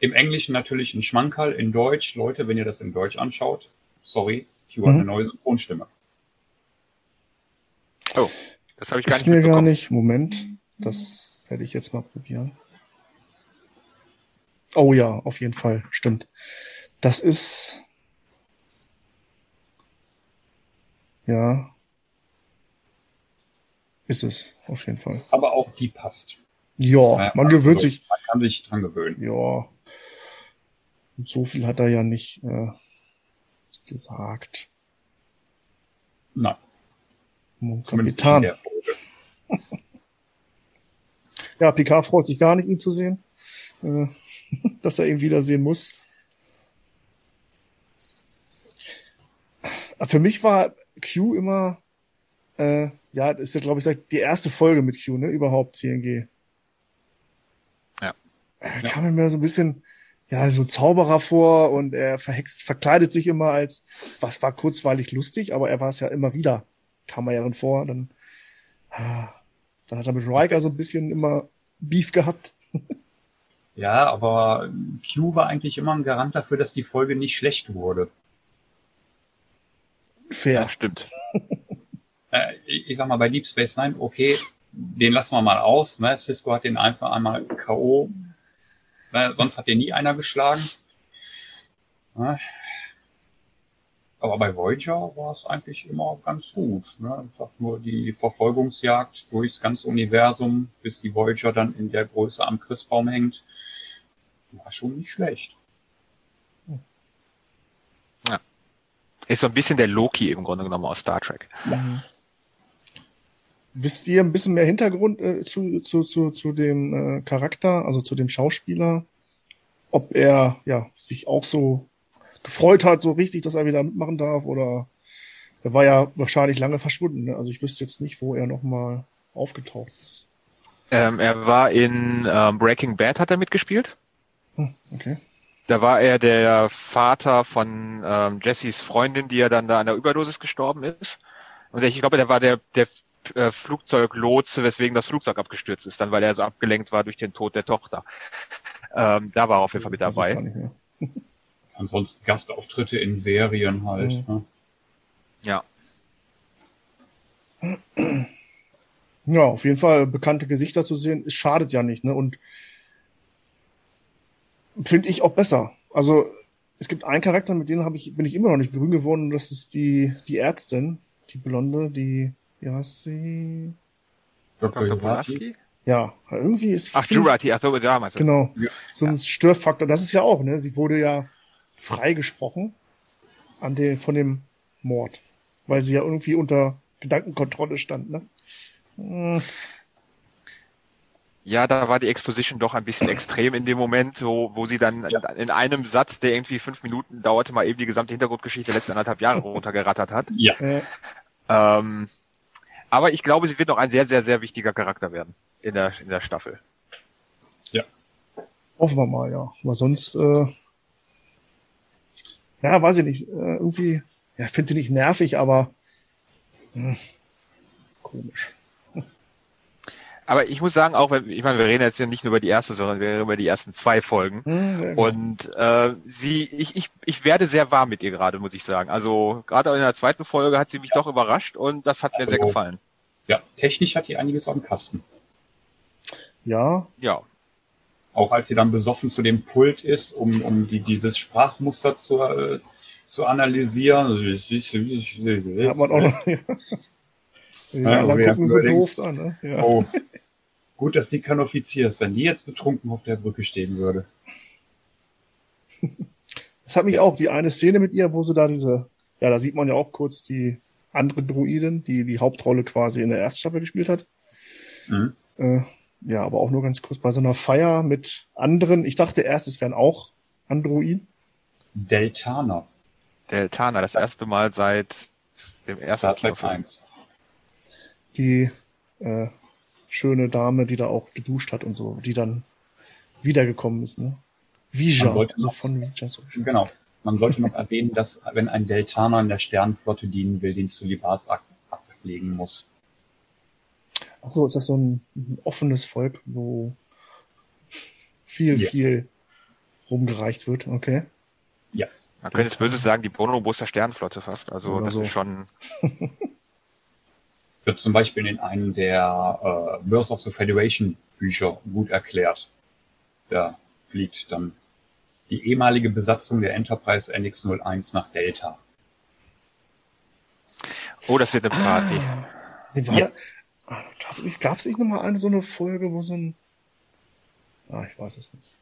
Im Englischen natürlich ein Schmankerl, in Deutsch, Leute, wenn ihr das in Deutsch anschaut, sorry, Q hat mhm. eine neue Synchronstimme. Oh, das habe ich gar Ist nicht mir gar nicht. Moment, das werde ich jetzt mal probieren. Oh ja, auf jeden Fall, stimmt. Das ist ja, ist es, auf jeden Fall. Aber auch die passt. Ja, ja man gewöhnt also, sich. Man kann sich dran gewöhnen. Ja. so viel hat er ja nicht äh, gesagt. Nein. Mon Kapitan. ja, Picard freut sich gar nicht, ihn zu sehen. Äh, dass er ihn wiedersehen muss. Für mich war Q immer äh, ja, das ist ja, glaube ich, die erste Folge mit Q, ne, überhaupt CNG. Ja. Er kam ja. mir so ein bisschen, ja, so Zauberer vor und er verhext, verkleidet sich immer als, was war kurzweilig lustig, aber er war es ja immer wieder, kam er ja dann vor, dann, ah, dann hat er mit Riker so ein bisschen immer Beef gehabt. Ja, aber Q war eigentlich immer ein Garant dafür, dass die Folge nicht schlecht wurde. Fair. Ja, stimmt. äh, ich sag mal, bei Deep Space Nine, okay, den lassen wir mal aus. Ne? Cisco hat den einfach einmal K.O. Ne? Sonst hat den nie einer geschlagen. Ne? Aber bei Voyager war es eigentlich immer ganz gut. Ne? Ich sag nur die Verfolgungsjagd durchs ganze Universum, bis die Voyager dann in der Größe am Christbaum hängt, war schon nicht schlecht. Ja. Ist so ein bisschen der Loki im Grunde genommen aus Star Trek. Mhm. Wisst ihr ein bisschen mehr Hintergrund äh, zu, zu, zu, zu dem äh, Charakter, also zu dem Schauspieler? Ob er ja sich auch so gefreut hat, so richtig, dass er wieder mitmachen darf, oder er war ja wahrscheinlich lange verschwunden. Ne? Also ich wüsste jetzt nicht, wo er nochmal aufgetaucht ist. Ähm, er war in ähm, Breaking Bad, hat er mitgespielt. Hm, okay. Da war er der Vater von ähm, Jessys Freundin, die ja dann da an der Überdosis gestorben ist. Und ich glaube, der war der, der äh, Flugzeuglotse, weswegen das Flugzeug abgestürzt ist, dann weil er so abgelenkt war durch den Tod der Tochter. Ähm, da war er auf jeden Fall mit dabei. Ansonsten Gastauftritte in Serien halt. Mhm. Ne? Ja. Ja, auf jeden Fall bekannte Gesichter zu sehen, es schadet ja nicht, ne? Und finde ich auch besser. Also es gibt einen Charakter, mit dem habe ich bin ich immer noch nicht grün geworden, das ist die die Ärztin, die Blonde, die wie heißt sie? Dr. Pulaski? Ja, irgendwie ist. Ach, Jurati, ach so, damals. Genau. Ja. So ein. Störfaktor. Das ist ja auch, ne? Sie wurde ja freigesprochen an den, von dem Mord. Weil sie ja irgendwie unter Gedankenkontrolle stand, ne? Hm. Ja, da war die Exposition doch ein bisschen extrem in dem Moment, so, wo sie dann ja. in, in, einem Satz, der irgendwie fünf Minuten dauerte, mal eben die gesamte Hintergrundgeschichte der letzten anderthalb Jahre runtergerattert hat. Ja. Ähm, Aber ich glaube, sie wird noch ein sehr, sehr, sehr wichtiger Charakter werden in der, in der Staffel. Ja. Hoffen wir mal, ja. Aber sonst, äh, ja, weiß ich nicht, äh, irgendwie, ja, finde sie nicht nervig, aber mh, hm, komisch. Aber ich muss sagen, auch wenn, ich meine, wir reden jetzt ja nicht nur über die erste, sondern wir reden über die ersten zwei Folgen. Hm, genau. Und äh, sie, ich, ich, ich werde sehr warm mit ihr gerade, muss ich sagen. Also gerade in der zweiten Folge hat sie mich ja. doch überrascht und das hat also, mir sehr also, gefallen. Ja, technisch hat die einiges dem Kasten. Ja. Ja. Auch als sie dann besoffen zu dem Pult ist, um, um die, dieses Sprachmuster zu, äh, zu analysieren. Hat man auch noch. Die ja, anderen gucken so doof an, ne? Ja. Oh, gut, dass sie kein Offizier ist, wenn die jetzt betrunken auf der Brücke stehen würde. Das hat mich auch, die eine Szene mit ihr, wo sie da diese, ja, da sieht man ja auch kurz die andere Druidin, die die Hauptrolle quasi in der ersten Staffel gespielt hat. Mhm. Äh, ja, aber auch nur ganz kurz bei so einer Feier mit anderen. Ich dachte erst, es wären auch Androiden. Deltaner. Deltaner, das erste Mal seit dem ersten Star Trek 1 die äh, schöne Dame, die da auch geduscht hat und so, die dann wiedergekommen ist, ne? Vija, also von Vija. So. Genau. Man sollte noch erwähnen, dass wenn ein Deltaner in der Sternenflotte dienen will, den Zölibatsakt ablegen muss. Ach so, ist das so ein, ein offenes Volk, wo viel, ja. viel rumgereicht wird, okay? Ja. Man könnte jetzt böse sagen, die Bonobus der Sternenflotte fast. Also Oder das so. ist schon. wird zum Beispiel in einem der äh, Birth of the Federation Bücher gut erklärt. Da fliegt dann die ehemalige Besatzung der Enterprise NX-01 nach Delta. Oh, das wird eine Party. Ah, ja. Gab es nicht nochmal eine so eine Folge, wo so ein... Ah, ich weiß es nicht.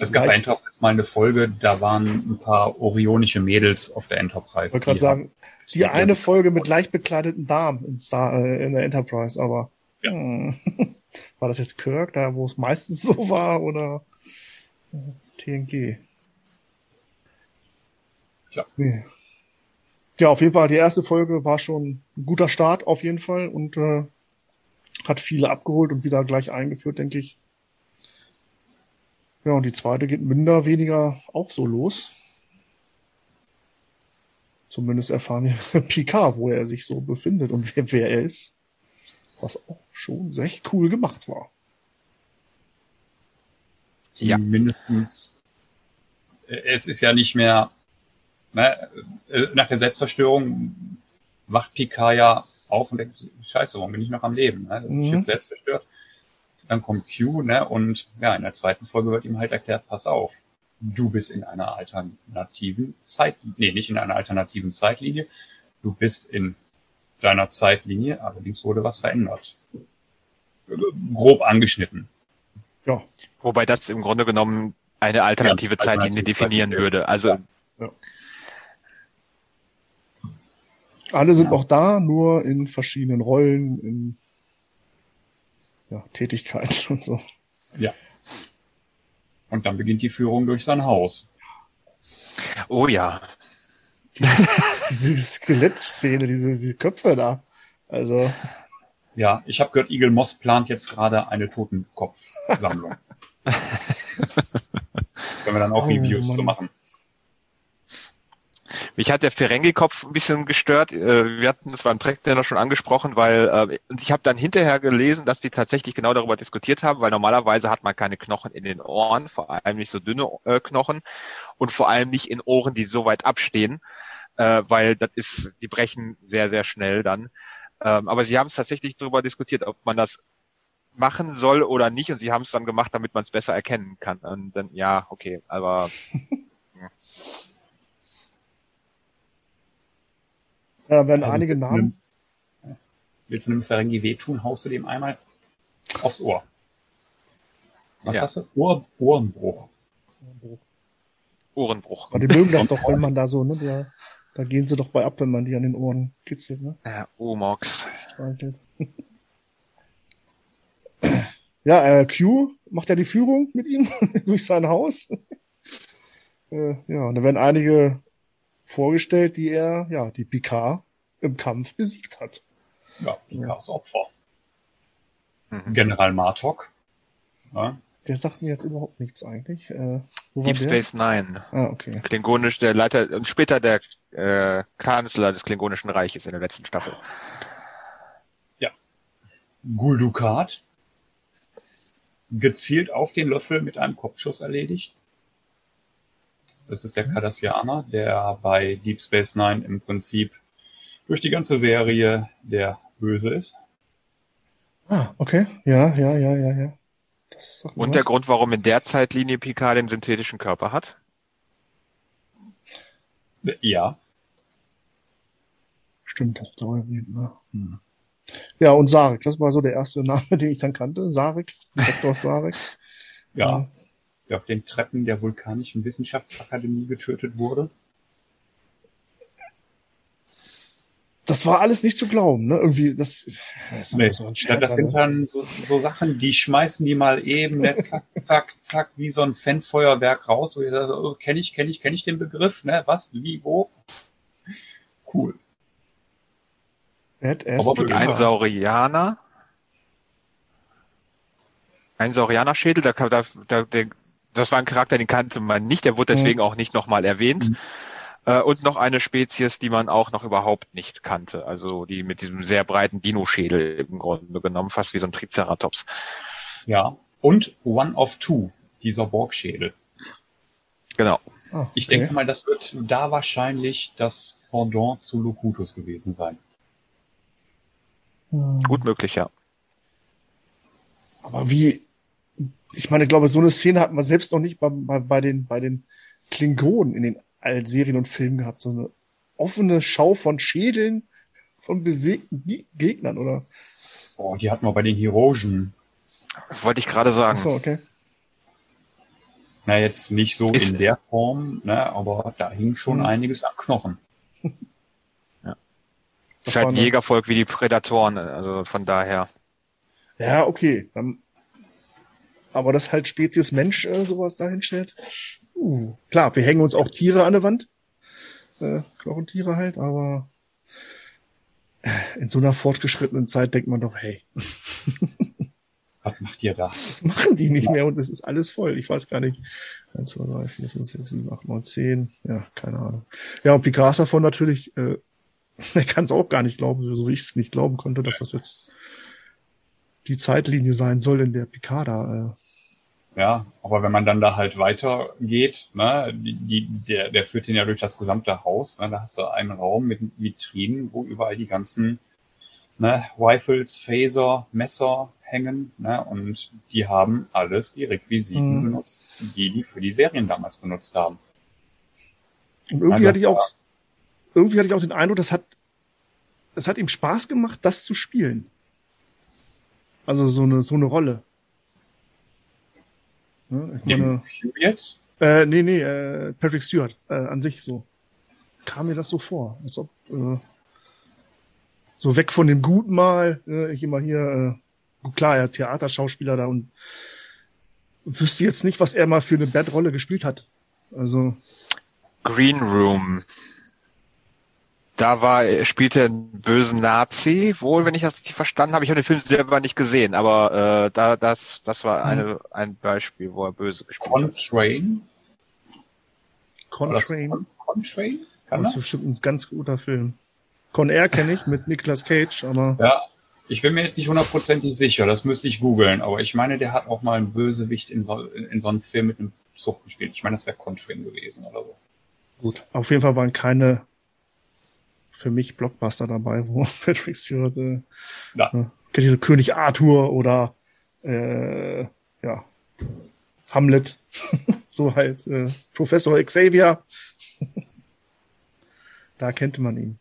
Es gab bei Enterprise mal eine Folge, da waren ein paar orionische Mädels auf der Enterprise. Ich wollte gerade sagen, die eine Folge mit leicht bekleideten Damen in, Star, äh, in der Enterprise, aber ja. hm, war das jetzt Kirk, da wo es meistens so war, oder äh, TNG? Ja. Nee. Ja, auf jeden Fall, die erste Folge war schon ein guter Start, auf jeden Fall, und äh, hat viele abgeholt und wieder gleich eingeführt, denke ich. Ja, und die zweite geht minder weniger auch so los. Zumindest erfahren wir Picard, wo er sich so befindet und wer, wer er ist. Was auch schon recht cool gemacht war. Ja. Mindestens. Äh, es ist ja nicht mehr, ne, äh, nach der Selbstzerstörung wacht Picard ja auf und denkt, scheiße, warum bin ich noch am Leben? Ne? Das mhm. Schiff selbst zerstört. Dann kommt Q, ne, und ja, in der zweiten Folge wird ihm halt erklärt, pass auf, du bist in einer alternativen Zeit, nee, nicht in einer alternativen Zeitlinie, du bist in deiner Zeitlinie, allerdings wurde was verändert. Grob angeschnitten. Ja. Wobei das im Grunde genommen eine alternative ja, Zeitlinie definieren Zeitlinie. würde. Also ja. Ja. Alle sind noch da, nur in verschiedenen Rollen, in ja, Tätigkeiten und so. Ja. Und dann beginnt die Führung durch sein Haus. Oh ja. Diese, diese Skelettszene, diese, diese Köpfe da. Also. Ja, ich habe gehört, Eagle Moss plant jetzt gerade eine Totenkopfsammlung. Können wir dann auch oh, Reviews zu so machen. Mich hat der Ferengi-Kopf ein bisschen gestört. Äh, wir hatten das beim Trackdinner schon angesprochen, weil äh, ich habe dann hinterher gelesen, dass die tatsächlich genau darüber diskutiert haben, weil normalerweise hat man keine Knochen in den Ohren, vor allem nicht so dünne äh, Knochen und vor allem nicht in Ohren, die so weit abstehen, weil das ist, die brechen sehr, sehr schnell dann. Ähm, aber sie haben es tatsächlich darüber diskutiert, ob man das machen soll oder nicht und sie haben es dann gemacht, damit man es besser erkennen kann. Und dann, ja, okay, aber Ja, da werden also einige Namen. Einem, willst du einem Ferengi wehtun, haust du dem einmal aufs Ohr. Was ja. hast du? Ohr, Ohrenbruch. Ohrenbruch. Aber die mögen das doch, wenn man da so, ne? Da, da gehen sie doch bei ab, wenn man die an den Ohren kitzelt, ne? Ja, Ohrmox. Ja, äh, Q macht ja die Führung mit ihm durch sein Haus. äh, ja, und da werden einige vorgestellt, die er, ja, die Picard im Kampf besiegt hat. Ja, Picards Opfer. Mhm. General Martok. Ja. Der sagt mir jetzt überhaupt nichts eigentlich. Äh, Deep Space Nine. Ah, okay. Klingonisch, der Leiter und später der äh, Kanzler des Klingonischen Reiches in der letzten Staffel. Ja. Guldukat. Gezielt auf den Löffel mit einem Kopfschuss erledigt. Das ist der mhm. Cardassianer, der bei Deep Space Nine im Prinzip durch die ganze Serie der Böse ist. Ah, okay. Ja, ja, ja, ja, ja. Und was. der Grund, warum in der Zeitlinie Picard den synthetischen Körper hat? Ja. Stimmt, das dauert nicht, ne? Hm. Ja, und Sarek, das war so der erste Name, den ich dann kannte. Sarek, Dr. Sarek. ja, der auf den Treppen der Vulkanischen Wissenschaftsakademie getötet wurde. das war alles nicht zu glauben, ne? Irgendwie, das, das, nee, so Scherz, das sind dann so, so Sachen, die schmeißen die mal eben, ne, zack, zack, zack, wie so ein Fanfeuerwerk raus, wo ihr sagt, oh, kenne ich, kenne ich, kenne ich den Begriff, ne? Was, wie, wo? Cool. Aber ein Saurianer, ein Saurianer-Schädel, da, da, da, das war ein Charakter, den kannte man nicht, der wurde deswegen mhm. auch nicht nochmal erwähnt. Mhm. Äh, und noch eine Spezies, die man auch noch überhaupt nicht kannte. Also die mit diesem sehr breiten Dino-Schädel im Grunde genommen, fast wie so ein Triceratops. Ja, und One of Two, dieser Borg-Schädel. Genau. Okay. Ich denke mal, das wird da wahrscheinlich das Pendant zu Locutus gewesen sein. Hm. Gut möglich, ja. Aber wie, ich meine, ich glaube, so eine Szene hatten wir selbst noch nicht bei, bei, bei den, bei den Klingonen in den Serien und Filmen gehabt. So eine offene Schau von Schädeln von besiegten Gegnern, oder? Oh, die hatten wir bei den Hirogen. Wollte ich gerade sagen. Ach so, okay. Na, jetzt nicht so ist in der Form, ne, aber da hing schon hm. einiges am Knochen. ja. Das ist halt ein Jägervolk wie die Prädatoren, also von daher. Ja, okay. Dann, aber das halt Spezies Mensch äh, sowas dahin stellt. Uh, klar, wir hängen uns auch Tiere an der Wand. Äh, Knochentiere halt, aber äh, in so einer fortgeschrittenen Zeit denkt man doch, hey. Was macht ihr da? Was machen die nicht mehr und es ist alles voll. Ich weiß gar nicht. 1, 2, 3, 4, 5, 6, 7, 8, 9, 10. Ja, keine Ahnung. Ja, und Picard davon natürlich, äh, er kann es auch gar nicht glauben, so wie ich es nicht glauben konnte, dass das jetzt die Zeitlinie sein soll, in der Picard da äh, ja, aber wenn man dann da halt weitergeht, ne, die, der, der führt den ja durch das gesamte Haus, ne, da hast du einen Raum mit Vitrinen, wo überall die ganzen ne, Rifles, Phaser, Messer hängen, ne, und die haben alles die Requisiten mhm. benutzt, die die für die Serien damals benutzt haben. Und irgendwie also hatte ich auch, irgendwie hatte ich auch den Eindruck, das hat, das hat ihm Spaß gemacht, das zu spielen. Also so eine, so eine Rolle. Ne? Ich meine, Hugh jetzt? Äh, nee, nee, äh, Patrick Stewart äh, an sich so. Kam mir das so vor. Als ob, äh, so weg von dem Guten mal, äh, ich immer hier, äh, klar, er Theaterschauspieler da und wüsste jetzt nicht, was er mal für eine Bad-Rolle gespielt hat. Also. Green Room da war, spielte einen bösen Nazi, wohl, wenn ich das richtig verstanden habe. Ich habe den Film selber nicht gesehen, aber äh, da, das, das war eine, ein Beispiel, wo er böse gespielt Con hat. Contrain? Contrain? Con Contrain? Kann das? Das ist bestimmt ein ganz guter Film. Con Air kenne ich mit Nicolas Cage, aber. Ja, ich bin mir jetzt nicht hundertprozentig sicher, das müsste ich googeln, aber ich meine, der hat auch mal einen Bösewicht in so, in so einem Film mit einem Zug gespielt. Ich meine, das wäre Contrain gewesen oder so. Gut, auf jeden Fall waren keine für mich Blockbuster dabei, wo Patrick Stewart, äh, ja. äh, kennt ihr so König Arthur oder äh, ja, Hamlet, so halt äh, Professor Xavier. da kennt man ihn.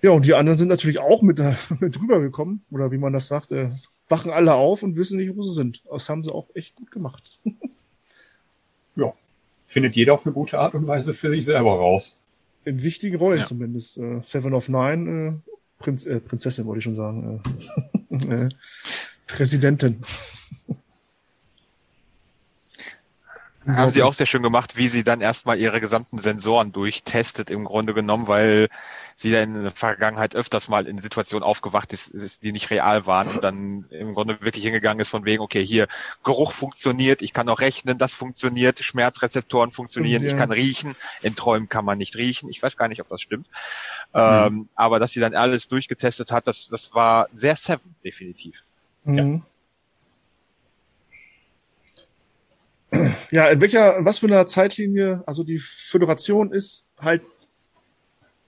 Ja, und die anderen sind natürlich auch mit, äh, mit rübergekommen, oder wie man das sagt, äh, wachen alle auf und wissen nicht, wo sie sind. Das haben sie auch echt gut gemacht. ja, findet jeder auf eine gute Art und Weise für sich selber raus. In wichtigen Rollen ja. zumindest. Äh, Seven of Nine, äh, Prinz, äh, Prinzessin wollte ich schon sagen. Äh, äh, Präsidentin. Haben sie auch sehr schön gemacht, wie sie dann erstmal ihre gesamten Sensoren durchtestet im Grunde genommen, weil sie dann in der Vergangenheit öfters mal in Situationen aufgewacht ist, die nicht real waren und dann im Grunde wirklich hingegangen ist von wegen, okay, hier Geruch funktioniert, ich kann auch rechnen, das funktioniert, Schmerzrezeptoren funktionieren, ja. ich kann riechen, in Träumen kann man nicht riechen. Ich weiß gar nicht, ob das stimmt. Mhm. Ähm, aber dass sie dann alles durchgetestet hat, das, das war sehr Seven, definitiv. Mhm. Ja. Ja, in welcher, was für einer Zeitlinie, also die Föderation ist halt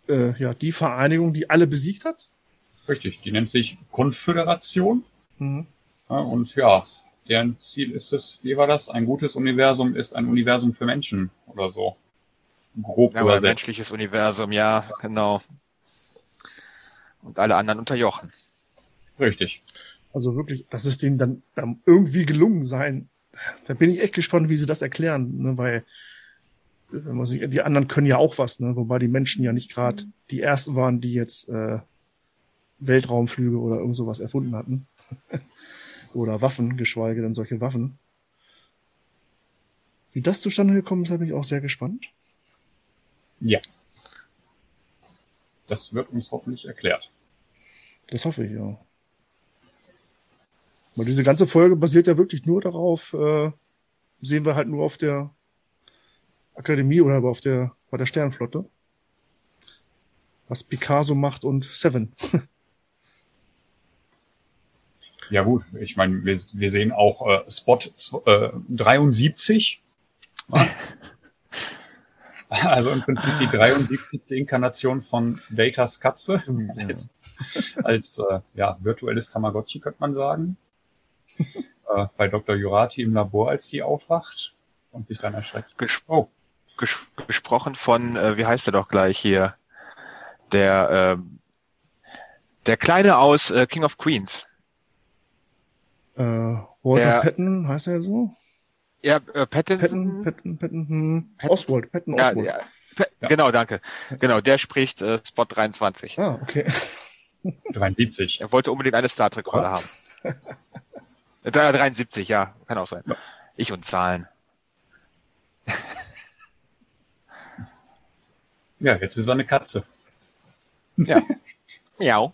äh, ja die Vereinigung, die alle besiegt hat? Richtig, die nennt sich Konföderation. Mhm. Ja, und ja, deren Ziel ist es, wie war das? Ein gutes Universum ist ein Universum für Menschen oder so. Grob ja, übersetzt. Ein menschliches Universum, ja, genau. Und alle anderen unterjochen. Richtig. Also wirklich, dass es denen dann, dann irgendwie gelungen sein da bin ich echt gespannt, wie sie das erklären, ne, weil sich, die anderen können ja auch was, ne, wobei die Menschen ja nicht gerade mhm. die ersten waren, die jetzt äh, Weltraumflüge oder irgend sowas erfunden hatten. oder Waffen, geschweige denn solche Waffen. Wie das zustande gekommen ist, bin ich auch sehr gespannt. Ja. Das wird uns hoffentlich erklärt. Das hoffe ich, ja. Weil diese ganze Folge basiert ja wirklich nur darauf, äh, sehen wir halt nur auf der Akademie oder auf der, bei der Sternflotte. Was Picasso macht und Seven. ja gut, ich meine, wir, wir sehen auch äh, Spot äh, 73. Also im Prinzip die 73. Inkarnation von Datas Katze. Als, als äh, ja, virtuelles Tamagotchi könnte man sagen äh, bei Dr. Jurati im Labor, als sie aufwacht und sich dann erschreckt. Ges oh. Ges gesprochen von, äh, wie heißt er doch gleich hier? Der, ähm, der Kleine aus äh, King of Queens. Äh, Walter der, Patton, heißt er so? Ja, äh, Patton. Patton, Patton, Patton, hm. Oswald, Patton Oswald. Ja, ja, ja. Genau, danke. Genau, der spricht äh, Spot 23. Ah, okay. 73. Er wollte unbedingt eine Star Trek-Rolle haben. 73, ja, kann auch sein. Ja. Ich und Zahlen. Ja, jetzt ist er eine Katze. Ja. Miau.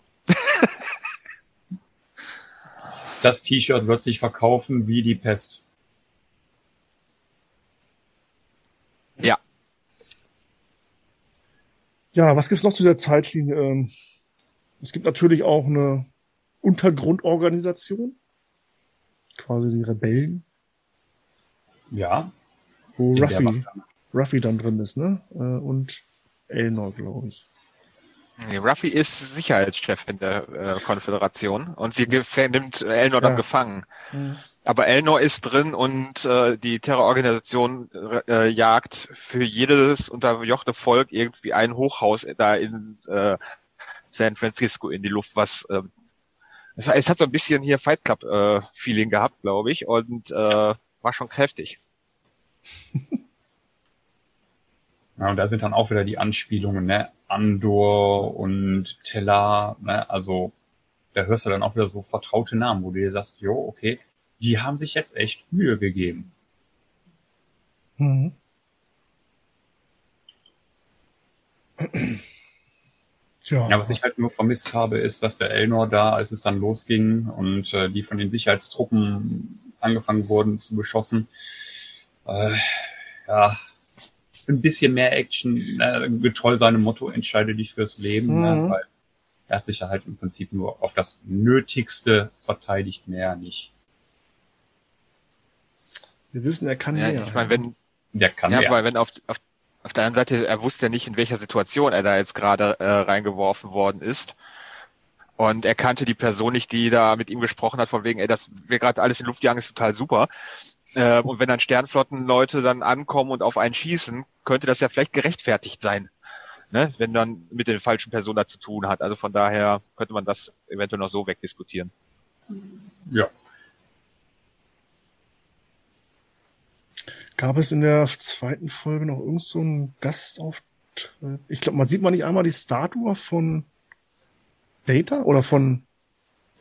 Das T-Shirt wird sich verkaufen wie die Pest. Ja. Ja, was gibt's noch zu der Zeitlinie? Ähm, es gibt natürlich auch eine Untergrundorganisation quasi die Rebellen. Ja. Wo Ruffy, Ruffy dann drin ist, ne? Äh, und Elnor, glaube ich. Nee, Ruffy ist Sicherheitschef in der äh, Konföderation und sie nimmt Elnor dann ja. gefangen. Mhm. Aber Elnor ist drin und äh, die Terrororganisation äh, jagt für jedes unterjochte Volk irgendwie ein Hochhaus da in äh, San Francisco in die Luft, was äh, es hat so ein bisschen hier Fight Club äh, Feeling gehabt, glaube ich, und äh, war schon kräftig. Ja, und da sind dann auch wieder die Anspielungen, ne? Andor und Teller, ne? Also da hörst du dann auch wieder so vertraute Namen, wo du dir sagst, jo, okay, die haben sich jetzt echt Mühe gegeben. Mhm. Ja, ja, was ich halt nur vermisst habe, ist, dass der Elnor da, als es dann losging und äh, die von den Sicherheitstruppen angefangen wurden zu beschossen, äh, ja, ein bisschen mehr Action, äh, getreu seinem Motto, entscheide dich fürs Leben, ne, mhm. ne, weil er hat sich ja halt im Prinzip nur auf das Nötigste verteidigt, mehr nicht. Wir wissen, er kann ja, mehr. Ich meine, wenn, der kann ja, mehr. weil wenn auf, auf auf der anderen Seite, er wusste ja nicht, in welcher Situation er da jetzt gerade äh, reingeworfen worden ist. Und er kannte die Person nicht, die da mit ihm gesprochen hat, von wegen, ey, das wir gerade alles in Luft jagen, ist total super. Äh, und wenn dann Sternflottenleute dann ankommen und auf einen schießen, könnte das ja vielleicht gerechtfertigt sein. Ne? Wenn dann mit den falschen Personen da zu tun hat. Also von daher könnte man das eventuell noch so wegdiskutieren. Ja, Gab es in der zweiten Folge noch irgend so einen Gastauftritt? Ich glaube, man sieht man nicht einmal die Statue von Data oder von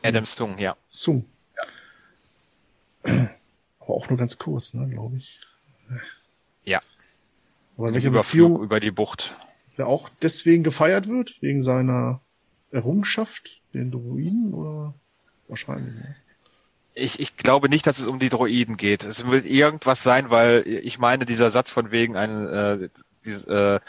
Adam Sung, ja. Sung. Ja. Aber auch nur ganz kurz, ne, glaube ich. Aber welche Beziehung über die Bucht. Der auch deswegen gefeiert wird, wegen seiner Errungenschaft, den Druiden, oder wahrscheinlich, ne? Ich, ich glaube nicht, dass es um die Droiden geht. Es wird irgendwas sein, weil ich meine, dieser Satz von wegen ein, äh, dieses, äh,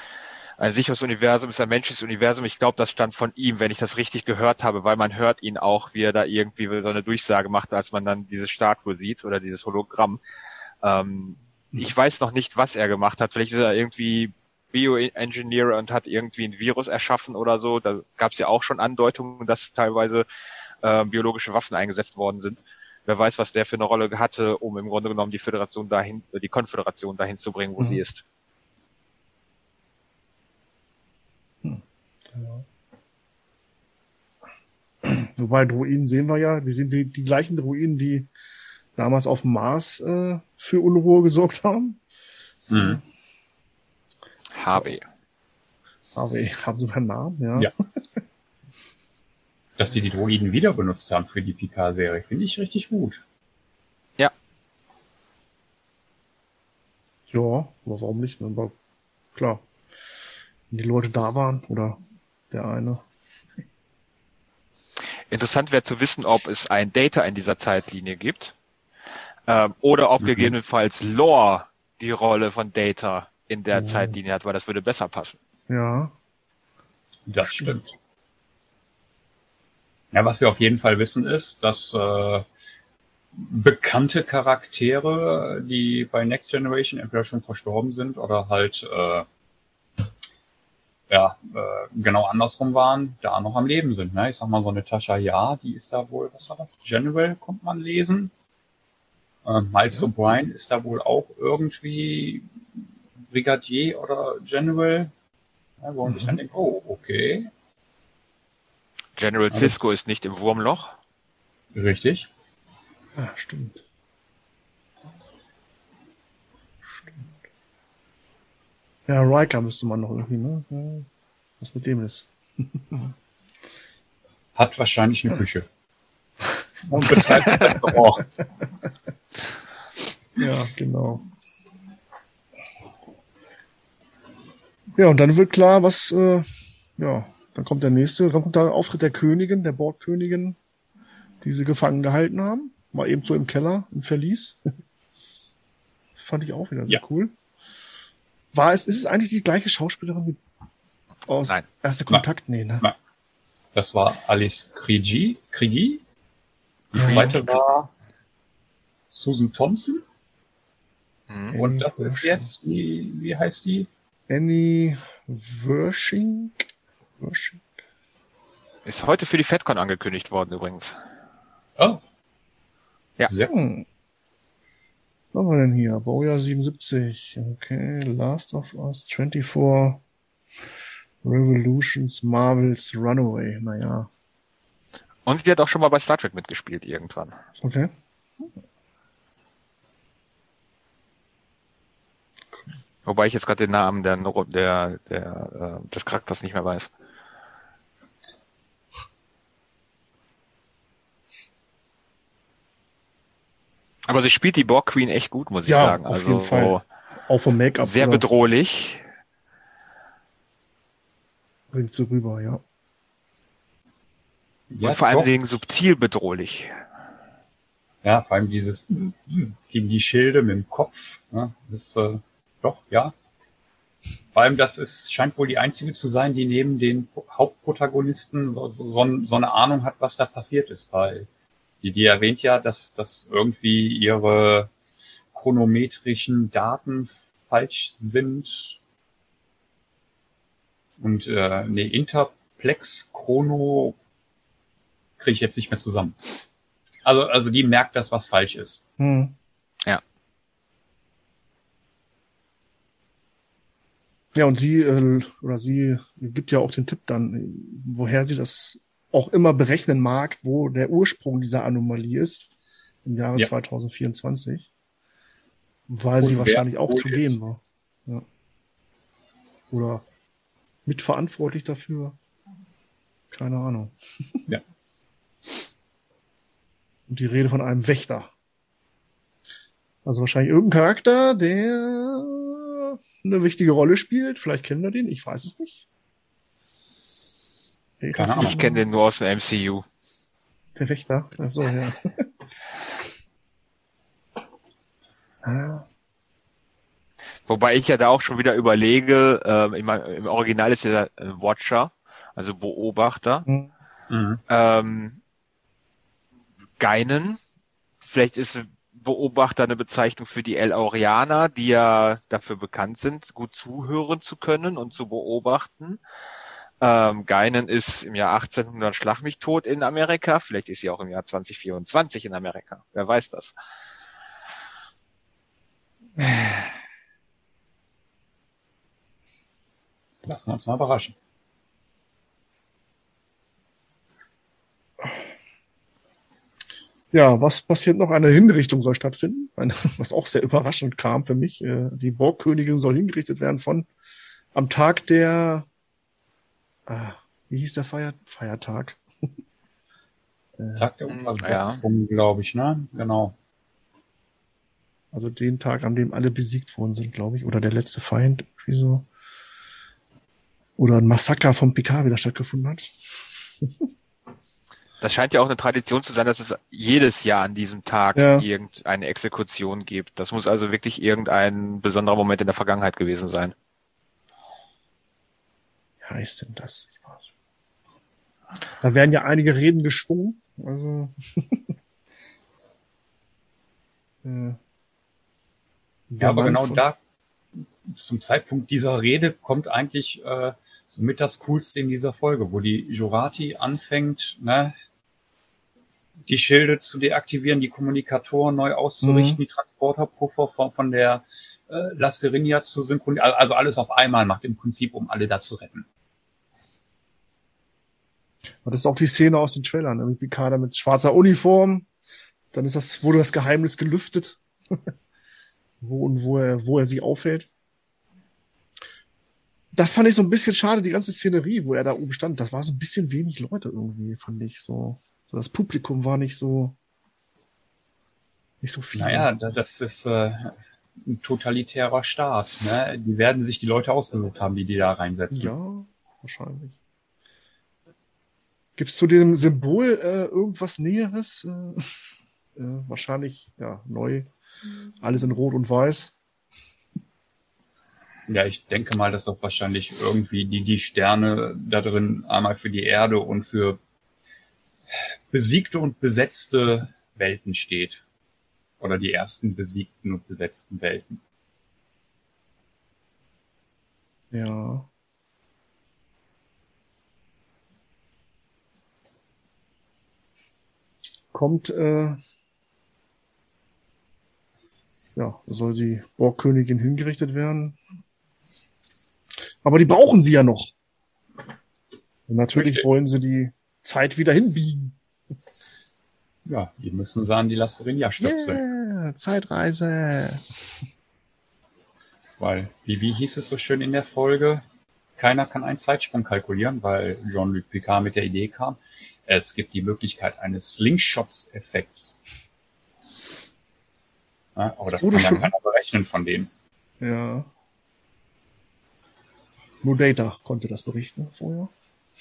ein sicheres Universum ist ein menschliches Universum. Ich glaube, das stand von ihm, wenn ich das richtig gehört habe, weil man hört ihn auch, wie er da irgendwie so eine Durchsage macht, als man dann diese Statue sieht oder dieses Hologramm. Ähm, mhm. Ich weiß noch nicht, was er gemacht hat. Vielleicht ist er irgendwie Bioengineer und hat irgendwie ein Virus erschaffen oder so. Da gab es ja auch schon Andeutungen, dass teilweise äh, biologische Waffen eingesetzt worden sind wer weiß, was der für eine Rolle hatte, um im Grunde genommen die Föderation dahin, die Konföderation dahin zu bringen, wo mhm. sie ist. Hm. Ja. Wobei Druiden sehen wir ja, die sind die, die gleichen Druiden, die damals auf dem Mars äh, für Unruhe gesorgt haben. Mhm. HW. HW, haben sogar einen Namen, ja. ja. Dass die die Droiden wieder benutzt haben für die Picard-Serie, finde ich richtig gut. Ja. Ja, aber warum nicht? Aber klar, wenn die Leute da waren oder der eine. Interessant wäre zu wissen, ob es ein Data in dieser Zeitlinie gibt ähm, oder ob mhm. gegebenenfalls Lore die Rolle von Data in der oh. Zeitlinie hat, weil das würde besser passen. Ja. Das stimmt. Ja, was wir auf jeden Fall wissen ist, dass äh, bekannte Charaktere, die bei Next Generation entweder schon verstorben sind oder halt äh, ja, äh, genau andersrum waren, da noch am Leben sind. Ne? Ich sag mal, so eine Tascha Ja, die ist da wohl, was war das? General kommt man lesen. Äh, Miles ja. O'Brien ist da wohl auch irgendwie Brigadier oder General. Ja, wo man mhm. sich dann denkt, oh, okay, General Alles. Cisco ist nicht im Wurmloch. Richtig. Ah, stimmt. Stimmt. Ja, Riker müsste man noch irgendwie, ne? Was mit dem ist. Hat wahrscheinlich eine Küche. Und betreibt ein Restaurant. Ja, genau. Ja, und dann wird klar, was, äh, ja, dann kommt der nächste, dann kommt der Auftritt der Königin, der Bordkönigin, die sie gefangen gehalten haben. Mal eben so im Keller, im Verlies. Fand ich auch wieder sehr ja. cool. War es, ist es eigentlich die gleiche Schauspielerin wie aus Nein. Erster Kontakt? Nein. Nee, ne? Nein. Das war Alice Krigi. Krigi. Die zweite ja. war Susan Thompson. Mhm. Und das ist jetzt, wie, wie heißt die? Annie Wershing. Ist heute für die FedCon angekündigt worden übrigens. Oh. Ja. Sehr. Was haben wir denn hier? Baujahr 77. Okay. Last of Us 24. Revolutions Marvels Runaway. Naja. Und die hat auch schon mal bei Star Trek mitgespielt irgendwann. Okay. Wobei ich jetzt gerade den Namen der, der, der, äh, des Charakters nicht mehr weiß. Aber sie spielt die Borg Queen echt gut, muss ich ja, sagen. Auf also jeden Fall. Auch vom Make-up. Sehr bedrohlich. Bringt sie rüber, ja. ja Und vor allen Dingen subtil bedrohlich. Ja, vor allem dieses gegen die Schilde mit dem Kopf. Ja, das äh, doch, ja. Vor allem, das ist, scheint wohl die einzige zu sein, die neben den Hauptprotagonisten so, so, so eine Ahnung hat, was da passiert ist, weil die, die erwähnt ja, dass, dass irgendwie ihre chronometrischen Daten falsch sind. Und äh, eine Interplex-Chrono kriege ich jetzt nicht mehr zusammen. Also, also die merkt, dass was falsch ist. Hm. Ja. Ja, und sie, äh, oder sie gibt ja auch den Tipp dann, woher sie das auch immer berechnen mag, wo der Ursprung dieser Anomalie ist im Jahre ja. 2024, weil Und sie wahrscheinlich auch zu gehen war. Ja. Oder mitverantwortlich dafür. Keine Ahnung. Ja. Und die Rede von einem Wächter. Also wahrscheinlich irgendein Charakter, der eine wichtige Rolle spielt. Vielleicht kennen wir den, ich weiß es nicht. Keine Ich kenne den nur aus dem MCU. Der Wächter? Achso, ja. ah. Wobei ich ja da auch schon wieder überlege, äh, im, im Original ist ja der Watcher, also Beobachter. Mhm. Ähm, Geinen, vielleicht ist Beobachter eine Bezeichnung für die El Aureaner, die ja dafür bekannt sind, gut zuhören zu können und zu beobachten. Ähm, Geinen ist im Jahr 1800 Schlag mich tot in Amerika, vielleicht ist sie auch im Jahr 2024 in Amerika, wer weiß das. Lassen wir uns mal überraschen. Ja, was passiert noch? Eine Hinrichtung soll stattfinden, eine, was auch sehr überraschend kam für mich. Äh, die Borgkönigin soll hingerichtet werden von am Tag der, ah, wie hieß der Feier, Feiertag? Äh, Tag der Umweltrettung, ja. glaube ich, ne? Genau. Also den Tag, an dem alle besiegt worden sind, glaube ich, oder der letzte Feind, wie so. Oder ein Massaker vom Picard wieder stattgefunden hat. Das scheint ja auch eine Tradition zu sein, dass es jedes Jahr an diesem Tag ja. irgendeine Exekution gibt. Das muss also wirklich irgendein besonderer Moment in der Vergangenheit gewesen sein. Heißt denn das? Da werden ja einige Reden geschwungen. Also äh, ja, aber genau da, zum Zeitpunkt dieser Rede kommt eigentlich äh, somit das Coolste in dieser Folge, wo die Jurati anfängt, ne, die Schilde zu deaktivieren, die Kommunikatoren neu auszurichten, mhm. die Transporterpuffer von, von der äh, Lasserinia zu synchronisieren, also alles auf einmal macht im Prinzip, um alle da zu retten. Und das ist auch die Szene aus den Trailern, irgendwie Kader mit schwarzer Uniform, dann ist das, wurde das Geheimnis gelüftet, wo und wo er, wo er sie aufhält. Das fand ich so ein bisschen schade, die ganze Szenerie, wo er da oben stand. Das war so ein bisschen wenig Leute irgendwie, fand ich so. So, das Publikum war nicht so, nicht so viel. Naja, das ist äh, ein totalitärer Staat. Ne? Die werden sich die Leute ausgesucht haben, die die da reinsetzen. Ja, wahrscheinlich. Gibt es zu dem Symbol äh, irgendwas Näheres? Äh, äh, wahrscheinlich, ja, neu. Alles in Rot und Weiß. Ja, ich denke mal, dass das wahrscheinlich irgendwie die, die Sterne da drin einmal für die Erde und für besiegte und besetzte Welten steht. Oder die ersten besiegten und besetzten Welten. Ja. Kommt, äh, ja, soll sie Borgkönigin hingerichtet werden. Aber die brauchen sie ja noch. Und natürlich wollen sie die Zeit wieder hinbiegen. Ja, die müssen an die Lasteria stöpseln. Yeah, Zeitreise. Weil, wie, wie hieß es so schön in der Folge? Keiner kann einen Zeitsprung kalkulieren, weil Jean-Luc Picard mit der Idee kam. Es gibt die Möglichkeit eines Slingshots-Effekts. Ja, aber das Oder kann ja keiner berechnen von denen. Ja. Nur Data konnte das berichten vorher.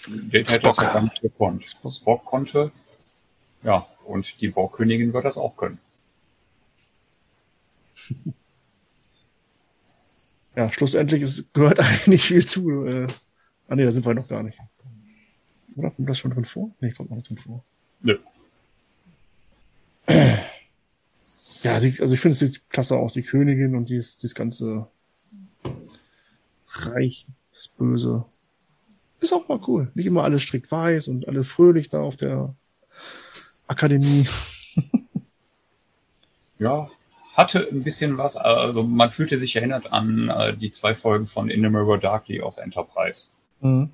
Data hätte das ja gar nicht gekonnt. Spock konnte. Ja, und die Baukönigin wird das auch können. Ja, schlussendlich ist, gehört eigentlich nicht viel zu. Äh, ah nee, da sind wir noch gar nicht. Oder kommt das schon drin vor? Nee, kommt noch nicht drin vor. Nö. Ja, also ich finde es sieht klasse aus, die Königin und dieses, dieses ganze Reich, das Böse. Ist auch mal cool. Nicht immer alles strikt weiß und alle fröhlich da auf der Akademie. ja, hatte ein bisschen was. Also man fühlte sich erinnert an äh, die zwei Folgen von In the Mirror Darkly aus Enterprise. Mhm.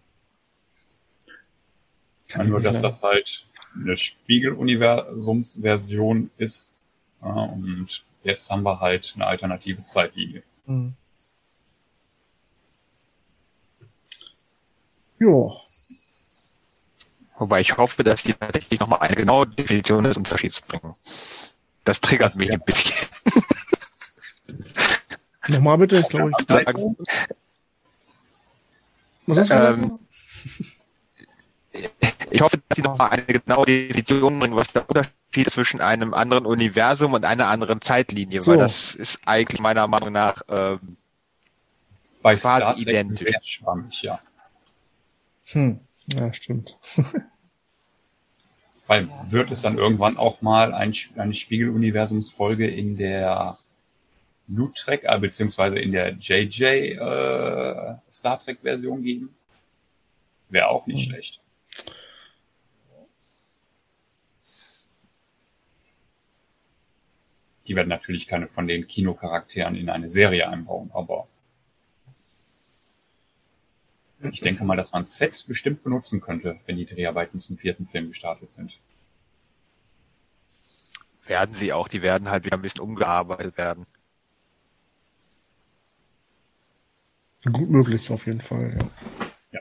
Kann nur, dass das halt eine Spiegeluniversumsversion ist. Ja, und jetzt haben wir halt eine alternative Zeitlinie. Mhm. Ja. Wobei ich hoffe, dass die tatsächlich nochmal eine genaue Definition des Unterschieds bringen. Das triggert das mich ja. ein bisschen. Nochmal bitte, ich glaube, ich Was hast du ähm, Ich hoffe, dass Sie nochmal eine genaue Definition bringen, was der Unterschied zwischen einem anderen Universum und einer anderen Zeitlinie, so. weil das ist eigentlich meiner Meinung nach ähm, Bei quasi Star Trek identisch. Sehr schwammig, ja. Hm, ja, stimmt. Weil wird es dann irgendwann auch mal ein, eine Spiegeluniversumsfolge in der Blue Trek, äh, beziehungsweise in der JJ äh, Star Trek Version geben? Wäre auch nicht hm. schlecht. Die werden natürlich keine von den Kinocharakteren in eine Serie einbauen, aber ich denke mal, dass man Sets bestimmt benutzen könnte, wenn die Dreharbeiten zum vierten Film gestartet sind. Werden sie auch, die werden halt wieder ein bisschen umgearbeitet werden. Gut möglich, auf jeden Fall, ja.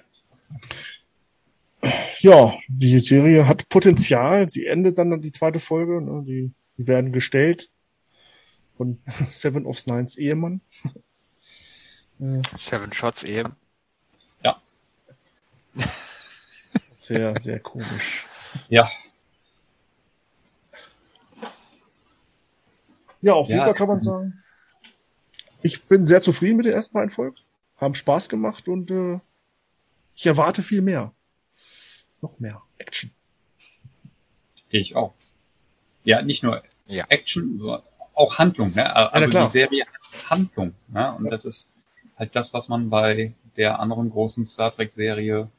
Ja, ja die Serie hat Potenzial. Sie endet dann die zweite Folge. Ne? Die, die werden gestellt von Seven of Nines Ehemann. Seven Shots Ehemann. Sehr, sehr komisch. Ja. Ja, auf jeden ja. Fall kann man sagen, ich bin sehr zufrieden mit der ersten beiden Folgen. Haben Spaß gemacht und äh, ich erwarte viel mehr. Noch mehr Action. Ich auch. Ja, nicht nur ja. Action, sondern auch Handlung. Ne? Also ja, die Serie hat Handlung. Ne? Und das ist halt das, was man bei der anderen großen Star Trek-Serie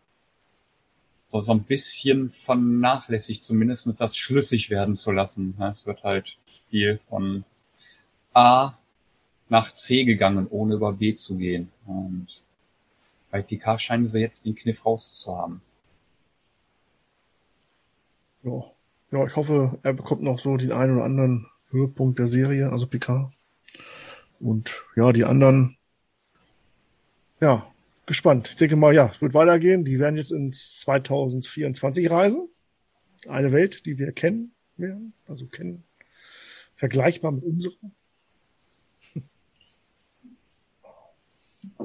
so, so ein bisschen vernachlässigt, zumindest das schlüssig werden zu lassen. Es wird halt viel von A nach C gegangen, ohne über B zu gehen. Und bei PK scheinen sie jetzt den Kniff rauszuhaben. Ja. ja, ich hoffe, er bekommt noch so den einen oder anderen Höhepunkt der Serie, also PK. Und ja, die anderen, ja, gespannt. Ich denke mal, ja, es wird weitergehen. Die werden jetzt ins 2024 reisen. Eine Welt, die wir kennen werden, also kennen, vergleichbar mit unserer.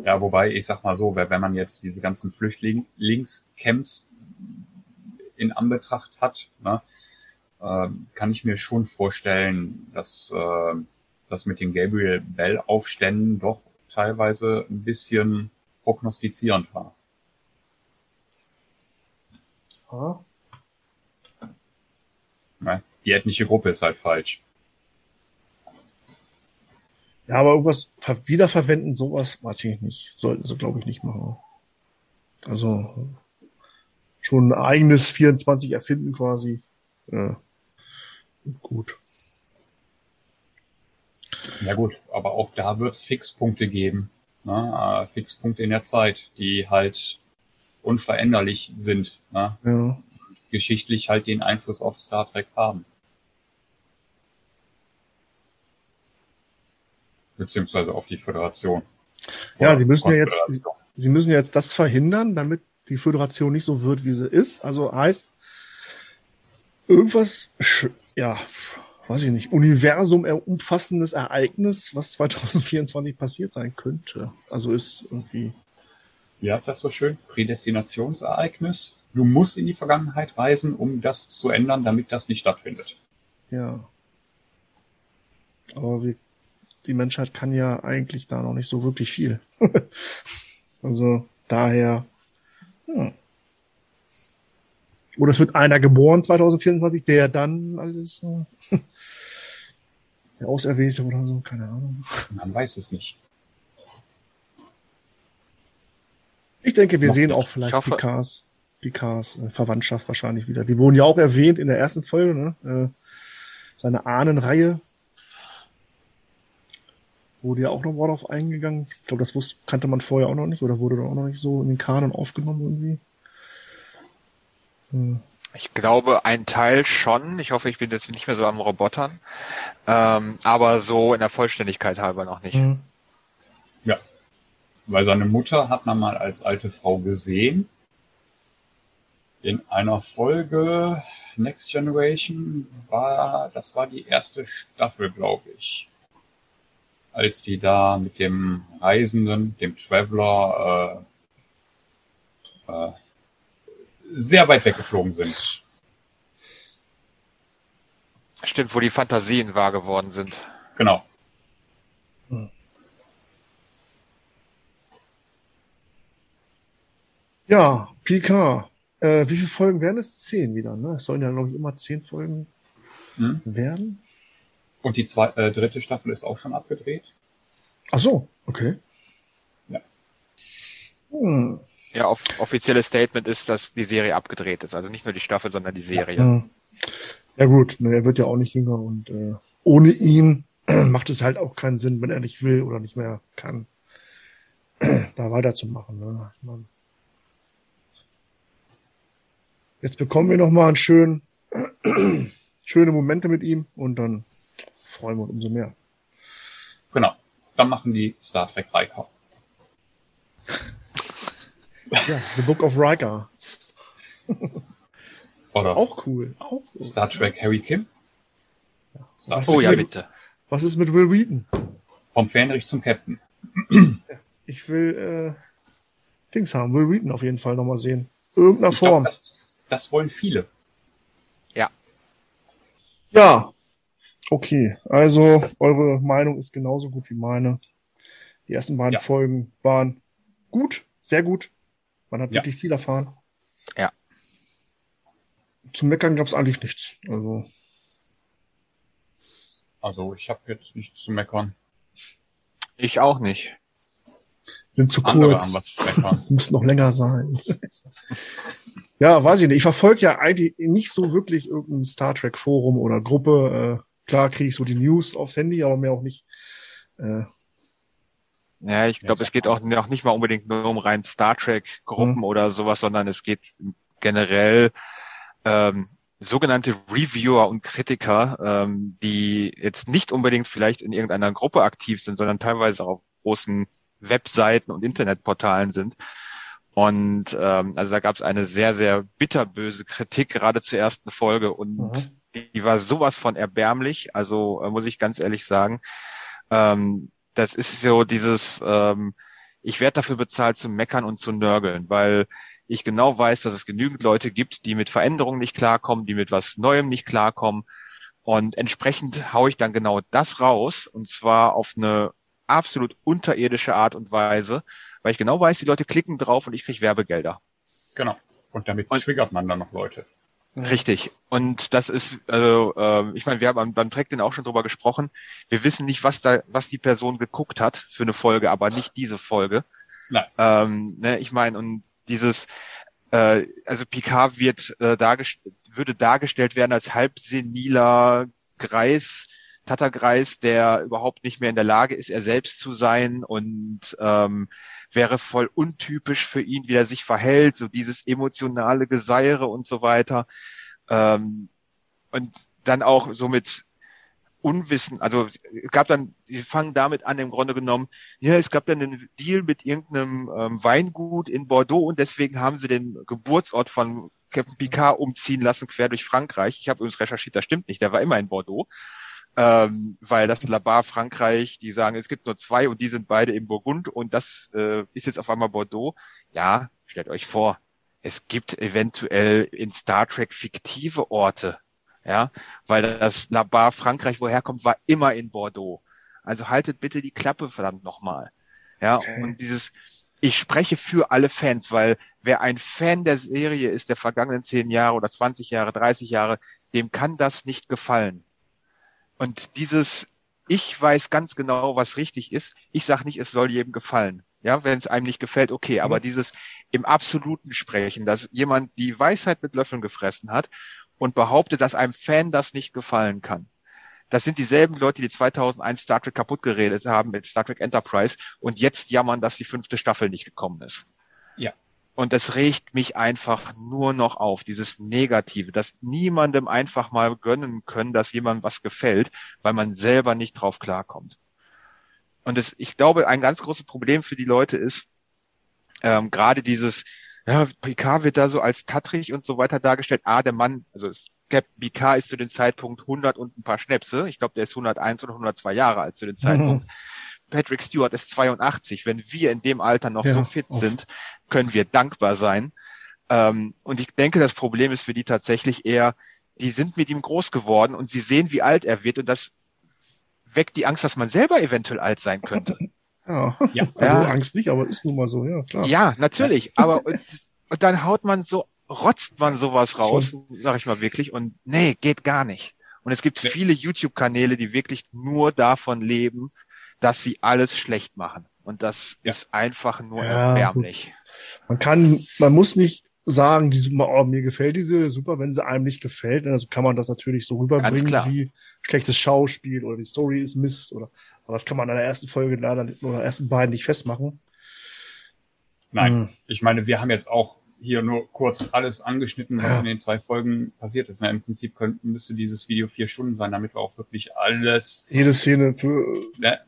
Ja, wobei, ich sag mal so, wenn man jetzt diese ganzen Flüchtlingscamps in Anbetracht hat, ne, äh, kann ich mir schon vorstellen, dass äh, das mit den Gabriel Bell Aufständen doch teilweise ein bisschen prognostizierend war. Ah. Ja, die ethnische Gruppe ist halt falsch. Ja, aber irgendwas wiederverwenden, sowas weiß ich nicht. Sollten sie, glaube ich, nicht machen. Also schon ein eigenes 24 erfinden quasi. Ja. Gut. Ja gut, aber auch da wird es Fixpunkte geben ne, äh, Fixpunkte in der Zeit, die halt unveränderlich sind, ne, ja. geschichtlich halt den Einfluss auf Star Trek haben. Beziehungsweise auf die Föderation. Ja, sie müssen ja jetzt, sie müssen jetzt das verhindern, damit die Föderation nicht so wird, wie sie ist. Also heißt, irgendwas, ja, weiß ich nicht, Universum umfassendes Ereignis, was 2024 passiert sein könnte. Also ist irgendwie. Ja, ist das so schön? Prädestinationsereignis. Du musst in die Vergangenheit reisen, um das zu ändern, damit das nicht stattfindet. Ja. Aber wir, die Menschheit kann ja eigentlich da noch nicht so wirklich viel. also daher. Hm. Oder es wird einer geboren 2024, der dann alles äh, der Auserwählte oder so, keine Ahnung. Man weiß es nicht. Ich denke, wir Noch sehen nicht. auch vielleicht Picards, Picards äh, Verwandtschaft wahrscheinlich wieder. Die wurden ja auch erwähnt in der ersten Folge, ne? Äh, seine Ahnenreihe. Wurde ja auch noch mal drauf eingegangen. Ich glaube, das wusste, kannte man vorher auch noch nicht oder wurde da auch noch nicht so in den Kanon aufgenommen irgendwie. Hm. Ich glaube, ein Teil schon. Ich hoffe, ich bin jetzt nicht mehr so am Robotern. Ähm, aber so in der Vollständigkeit halber noch nicht. Mhm. Ja. Weil seine Mutter hat man mal als alte Frau gesehen. In einer Folge Next Generation war, das war die erste Staffel, glaube ich. als sie da mit dem Reisenden, dem Traveler, äh, äh, sehr weit weggeflogen sind. Stimmt, wo die Fantasien wahr geworden sind. Genau. Ja, PK. Äh, wie viele Folgen werden es? Zehn wieder, ne? Es sollen ja, glaube ich, immer zehn Folgen hm. werden. Und die zwei, äh, dritte Staffel ist auch schon abgedreht. Ach so, okay. Ja. Hm. Ja, off offizielles Statement ist, dass die Serie abgedreht ist. Also nicht nur die Staffel, sondern die Serie. Ja, ja gut, ne, er wird ja auch nicht jünger und äh, ohne ihn macht es halt auch keinen Sinn, wenn er nicht will oder nicht mehr kann, da weiterzumachen. Ne? Ich mein, Jetzt bekommen wir nochmal einen schönen, schöne Momente mit ihm und dann freuen wir uns umso mehr. Genau. Dann machen die Star Trek Riker. Ja, The Book of Riker. Oder auch cool. Auch cool. Star Trek Harry Kim. Ja. Oh ja, mit, bitte. Was ist mit Will Wheaton? Vom Fähnrich zum Captain. Ich will äh, Dings haben, Will Wheaton auf jeden Fall nochmal sehen. Irgendeiner ich Form. Glaub, das, das wollen viele. Ja. Ja. Okay, also eure Meinung ist genauso gut wie meine. Die ersten beiden ja. Folgen waren gut, sehr gut. Man hat ja. wirklich viel erfahren. Ja. Zum Meckern gab es eigentlich nichts. Also. Also ich habe jetzt nichts zu meckern. Ich auch nicht. Sind zu Andere kurz. Es müssen noch länger sein. Ja, weiß ich nicht. Ich verfolge ja eigentlich nicht so wirklich irgendein Star Trek Forum oder Gruppe. Äh, klar kriege ich so die News aufs Handy, aber mehr auch nicht. Äh, ja, ich glaube, es geht auch noch nicht mal unbedingt nur um rein Star Trek Gruppen mhm. oder sowas, sondern es geht generell ähm, sogenannte Reviewer und Kritiker, ähm, die jetzt nicht unbedingt vielleicht in irgendeiner Gruppe aktiv sind, sondern teilweise auch auf großen Webseiten und Internetportalen sind und ähm, also da gab es eine sehr, sehr bitterböse Kritik gerade zur ersten Folge und mhm. die, die, war sowas von erbärmlich, also äh, muss ich ganz ehrlich sagen. Ähm, das ist so dieses, ähm, ich werde dafür bezahlt zu meckern und zu nörgeln, weil ich genau weiß, dass es genügend Leute gibt, die mit Veränderungen nicht klarkommen, die mit was Neuem nicht klarkommen. Und entsprechend haue ich dann genau das raus, und zwar auf eine absolut unterirdische Art und Weise weil ich genau weiß, die Leute klicken drauf und ich kriege Werbegelder. Genau. Und damit und, triggert man dann noch Leute. Richtig. Und das ist, also, äh, ich meine, wir haben beim Track den auch schon drüber gesprochen. Wir wissen nicht, was da, was die Person geguckt hat für eine Folge, aber nicht diese Folge. Nein. Ähm, ne, ich meine, und dieses, äh, also Picard wird äh, dargest würde dargestellt werden als halb seniler Greis, Tattergreis, der überhaupt nicht mehr in der Lage ist, er selbst zu sein und ähm, wäre voll untypisch für ihn, wie er sich verhält, so dieses emotionale Geseire und so weiter. Ähm, und dann auch so mit Unwissen, also es gab dann, die fangen damit an im Grunde genommen, ja, es gab dann einen Deal mit irgendeinem ähm, Weingut in Bordeaux und deswegen haben sie den Geburtsort von Captain Picard umziehen lassen, quer durch Frankreich. Ich habe übrigens recherchiert, das stimmt nicht, der war immer in Bordeaux ähm, weil das Labar Frankreich, die sagen, es gibt nur zwei und die sind beide im Burgund und das äh, ist jetzt auf einmal Bordeaux. Ja, stellt euch vor, es gibt eventuell in Star Trek fiktive Orte, ja, weil das Labar Frankreich, woher kommt, war immer in Bordeaux. Also haltet bitte die Klappe verdammt nochmal. Ja, okay. und dieses, ich spreche für alle Fans, weil wer ein Fan der Serie ist, der vergangenen zehn Jahre oder 20 Jahre, 30 Jahre, dem kann das nicht gefallen. Und dieses, ich weiß ganz genau, was richtig ist. Ich sage nicht, es soll jedem gefallen. Ja, wenn es einem nicht gefällt, okay. Aber mhm. dieses im Absoluten Sprechen, dass jemand die Weisheit mit Löffeln gefressen hat und behauptet, dass einem Fan das nicht gefallen kann. Das sind dieselben Leute, die 2001 Star Trek kaputt geredet haben mit Star Trek Enterprise und jetzt jammern, dass die fünfte Staffel nicht gekommen ist. Ja. Und das regt mich einfach nur noch auf, dieses Negative, dass niemandem einfach mal gönnen können, dass jemandem was gefällt, weil man selber nicht drauf klarkommt. Und das, ich glaube, ein ganz großes Problem für die Leute ist, ähm, gerade dieses, ja, Picard wird da so als tattrig und so weiter dargestellt. Ah, der Mann, also Captain Picard ist zu dem Zeitpunkt 100 und ein paar Schnäpse. Ich glaube, der ist 101 oder 102 Jahre alt zu dem Zeitpunkt. Mhm. Patrick Stewart ist 82. Wenn wir in dem Alter noch ja, so fit oft. sind, können wir dankbar sein. Ähm, und ich denke, das Problem ist für die tatsächlich eher, die sind mit ihm groß geworden und sie sehen, wie alt er wird und das weckt die Angst, dass man selber eventuell alt sein könnte. Ja, ja. also ja. Angst nicht, aber ist nun mal so, ja, klar. Ja, natürlich, aber und, und dann haut man so, rotzt man sowas raus, sag ich mal wirklich, und nee, geht gar nicht. Und es gibt viele YouTube-Kanäle, die wirklich nur davon leben, dass sie alles schlecht machen. Und das ja. ist einfach nur ja, erbärmlich. Gut. Man kann, man muss nicht sagen, die super, oh, mir gefällt diese super, wenn sie einem nicht gefällt. Also kann man das natürlich so rüberbringen wie schlechtes Schauspiel oder die Story ist Mist oder, aber das kann man an der ersten Folge leider oder ersten beiden nicht festmachen. Nein, hm. ich meine, wir haben jetzt auch hier nur kurz alles angeschnitten, was ja. in den zwei Folgen passiert ist. Na, Im Prinzip könnte, müsste dieses Video vier Stunden sein, damit wir auch wirklich alles. Jede Szene für. Ne,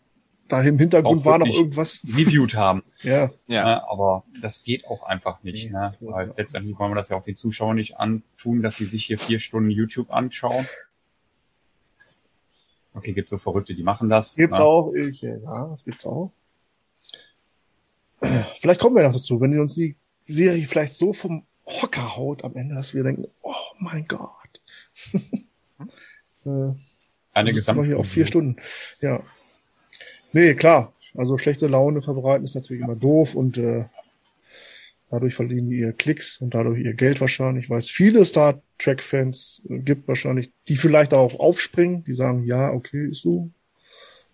da im Hintergrund war noch irgendwas. Reviewed haben. ja. ja. Aber das geht auch einfach nicht. Ne? Weil letztendlich wollen wir das ja auch den Zuschauern nicht antun, dass sie sich hier vier Stunden YouTube anschauen. Okay, gibt so Verrückte, die machen das. Gibt ne? auch, ich, ja, das gibt's auch. Vielleicht kommen wir noch dazu, wenn die uns die Serie vielleicht so vom Hocker haut am Ende, dass wir denken, oh mein Gott. äh, Eine Gesamt hier auf vier Stunden. Ja. Nee, klar. Also schlechte Laune verbreiten ist natürlich immer doof und äh, dadurch verlieren die ihr Klicks und dadurch ihr Geld wahrscheinlich, weil es viele Star Trek Fans gibt wahrscheinlich, die vielleicht darauf aufspringen, die sagen, ja, okay, ist so.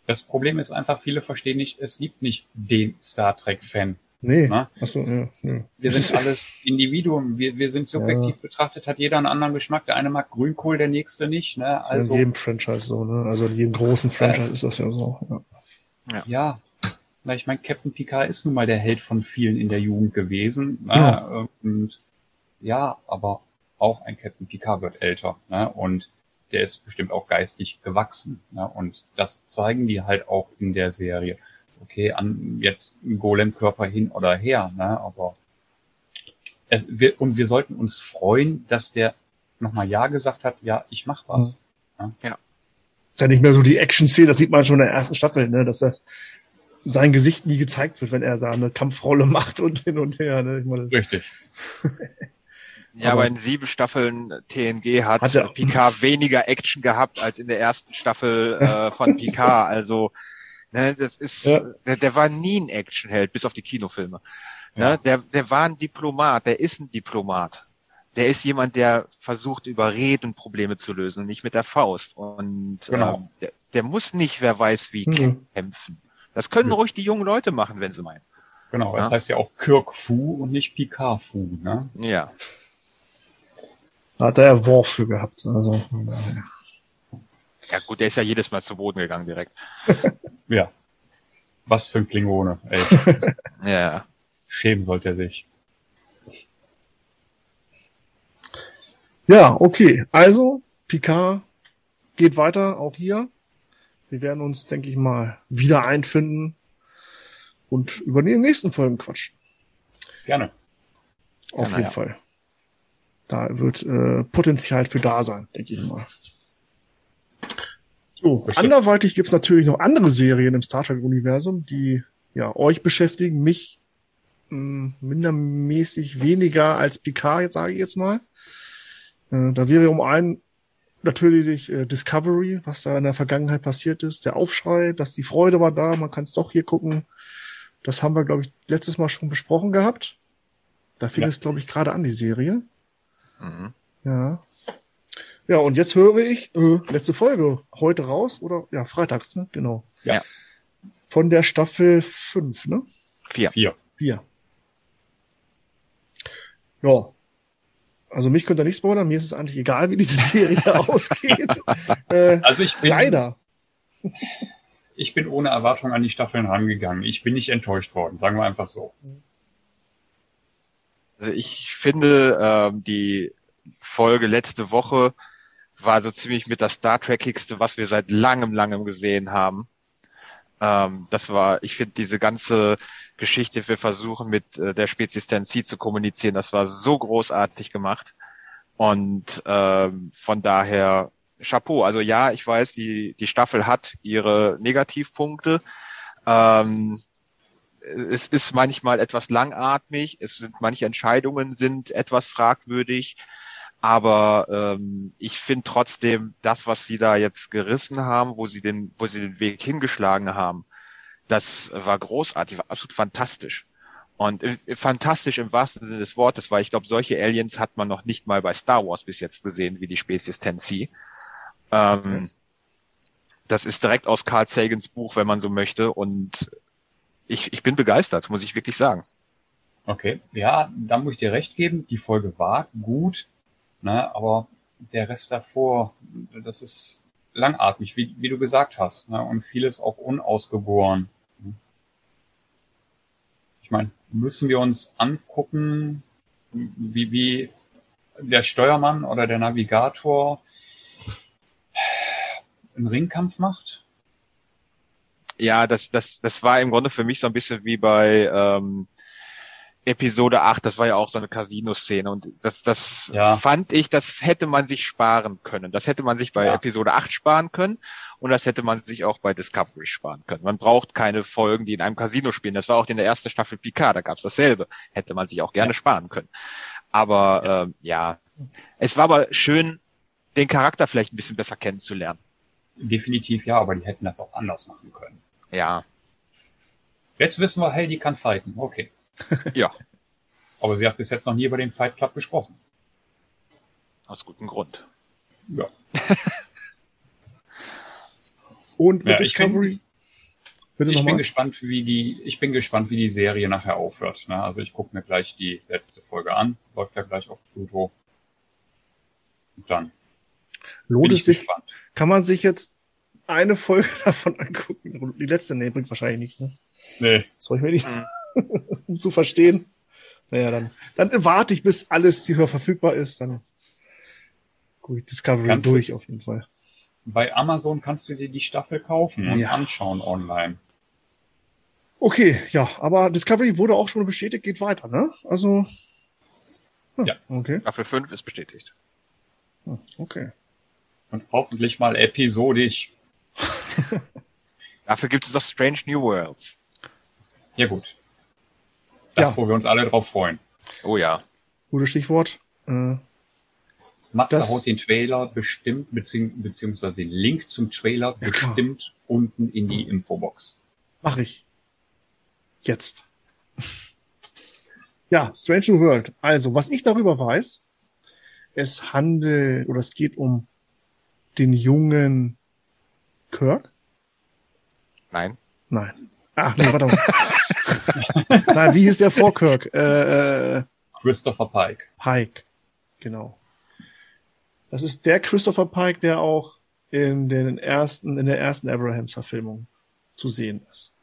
Das Problem ist einfach, viele verstehen nicht, es gibt nicht den Star Trek Fan. Nee. Na? Ach so, ja, ja. Wir sind alles Individuen. Wir, wir sind subjektiv ja. betrachtet, hat jeder einen anderen Geschmack. Der eine mag Grünkohl, der nächste nicht. Ne? Also, in jedem Franchise so, ne? Also in jedem großen Franchise äh, ist das ja so. Ja. Ja. ja. Na, ich meine, Captain Picard ist nun mal der Held von vielen in der Jugend gewesen. Ne? Ja. Und ja, aber auch ein Captain Picard wird älter. Ne? Und der ist bestimmt auch geistig gewachsen. Ne? Und das zeigen die halt auch in der Serie okay, an jetzt ein Golem-Körper hin oder her, ne? aber es, wir, und wir sollten uns freuen, dass der nochmal Ja gesagt hat, ja, ich mach was. Mhm. Ja. ja. Ist ja nicht mehr so die Action-Szene, das sieht man schon in der ersten Staffel, ne? dass das sein Gesicht nie gezeigt wird, wenn er seine Kampfrolle macht und hin und her. Ne? Ich meine, Richtig. ja, aber, aber in sieben Staffeln TNG hat, hat Picard weniger Action gehabt als in der ersten Staffel äh, von Picard. Also Ne, das ist, ja. der, der war nie ein Actionheld, bis auf die Kinofilme. Ne, ja. der, der war ein Diplomat, der ist ein Diplomat. Der ist jemand, der versucht, über Reden Probleme zu lösen und nicht mit der Faust. Und genau. ähm, der, der muss nicht, wer weiß wie, mhm. kämpfen. Das können ja. ruhig die jungen Leute machen, wenn sie meinen. Genau, das heißt ja auch Kirk Fu und nicht Picard Fu, ne? Ja. Da hat er ja Worf für gehabt. Also, ja. Ja gut, der ist ja jedes Mal zu Boden gegangen direkt. ja. Was für ein Klingone, ey. ja. Schämen sollte er sich. Ja, okay. Also, Picard geht weiter, auch hier. Wir werden uns, denke ich mal, wieder einfinden und über die nächsten Folgen quatschen. Gerne. Auf Gerne, jeden ja. Fall. Da wird äh, Potenzial für da sein, denke ich mal. So, anderweitig gibt's natürlich noch andere Serien im Star Trek-Universum, die ja euch beschäftigen, mich mh, hm, mindermäßig weniger als Picard, jetzt sage ich jetzt mal. Äh, da wäre um einen natürlich äh, Discovery, was da in der Vergangenheit passiert ist, der Aufschrei, dass die Freude war da, man kann es doch hier gucken. Das haben wir, glaube ich, letztes Mal schon besprochen gehabt. Da fing ja. es, glaube ich, gerade an, die Serie. Mhm. Ja, ja, und jetzt höre ich, äh, letzte Folge, heute raus oder ja, freitags, ne? Genau. Ja. Von der Staffel 5, ne? Vier. Vier. Vier. Ja. Also mich könnt ihr nicht spoilern, mir ist es eigentlich egal, wie diese Serie ausgeht. Äh, also ich bin, leider. Ich bin ohne Erwartung an die Staffeln rangegangen. Ich bin nicht enttäuscht worden, sagen wir einfach so. Also ich finde ähm, die Folge letzte Woche war so ziemlich mit das Star Trekigste, was wir seit langem, langem gesehen haben. Ähm, das war, ich finde diese ganze Geschichte, wir versuchen mit äh, der Spezies Tensi zu kommunizieren, das war so großartig gemacht. Und ähm, von daher Chapeau. Also ja, ich weiß, die, die Staffel hat ihre Negativpunkte, Ähm, es ist manchmal etwas langatmig, es sind manche Entscheidungen sind etwas fragwürdig, aber ähm, ich finde trotzdem das, was sie da jetzt gerissen haben, wo sie den, wo sie den Weg hingeschlagen haben, das war großartig, war absolut fantastisch. Und äh, fantastisch im wahrsten Sinne des Wortes, weil ich glaube, solche Aliens hat man noch nicht mal bei Star Wars bis jetzt gesehen, wie die Spezies Tensi. Ähm, okay. Das ist direkt aus Carl Sagans Buch, wenn man so möchte. Und ich, ich bin begeistert, muss ich wirklich sagen. Okay, ja, da muss ich dir recht geben. Die Folge war gut, ne, aber der Rest davor, das ist langatmig, wie, wie du gesagt hast, ne, und vieles auch unausgeboren. Ich meine, müssen wir uns angucken, wie, wie der Steuermann oder der Navigator einen Ringkampf macht? Ja, das, das, das war im Grunde für mich so ein bisschen wie bei ähm, Episode 8, das war ja auch so eine Casino-Szene und das, das ja. fand ich, das hätte man sich sparen können. Das hätte man sich bei ja. Episode 8 sparen können und das hätte man sich auch bei Discovery sparen können. Man braucht keine Folgen, die in einem Casino spielen. Das war auch in der ersten Staffel Picard, da gab's dasselbe. Hätte man sich auch gerne ja. sparen können. Aber ja. Ähm, ja, es war aber schön, den Charakter vielleicht ein bisschen besser kennenzulernen. Definitiv ja, aber die hätten das auch anders machen können. Ja. Jetzt wissen wir, hey, die kann fighten. Okay. ja. Aber sie hat bis jetzt noch nie über den Fight Club gesprochen. Aus gutem Grund. Ja. Und mit ja, Discovery? Ich, bin, ich bin, gespannt, wie die, ich bin gespannt, wie die Serie nachher aufhört. Ne? Also ich gucke mir gleich die letzte Folge an. Läuft ja gleich auf Pluto. Und dann. Lohnt es sich, gespannt. kann man sich jetzt eine Folge davon angucken? Die letzte, nee, bringt wahrscheinlich nichts, ne? Nee. Soll ich mir nicht? Um zu verstehen. Naja, dann, dann warte ich, bis alles hier verfügbar ist. Dann gucke ich Discovery kannst durch auf jeden Fall. Bei Amazon kannst du dir die Staffel kaufen und ja. anschauen online. Okay, ja, aber Discovery wurde auch schon bestätigt, geht weiter, ne? Also. Hm, ja. Okay. Staffel 5 ist bestätigt. Hm, okay. Und hoffentlich mal episodisch. Dafür gibt es doch Strange New Worlds. Ja, gut. Das, ja. wo wir uns alle drauf freuen. Oh ja. Gutes Stichwort. Äh, Matze das, haut den Trailer bestimmt, bezieh beziehungsweise den Link zum Trailer ja, bestimmt klar. unten in die Infobox. Mach ich. Jetzt. ja, Strange New World. Also, was ich darüber weiß, es handelt, oder es geht um den jungen Kirk. Nein. Nein. Ach, nee, warte mal. Nein, wie hieß der vor Kirk? Äh, äh, Christopher Pike. Pike, genau. Das ist der Christopher Pike, der auch in den ersten, in der ersten Abrahams-Verfilmung zu sehen ist.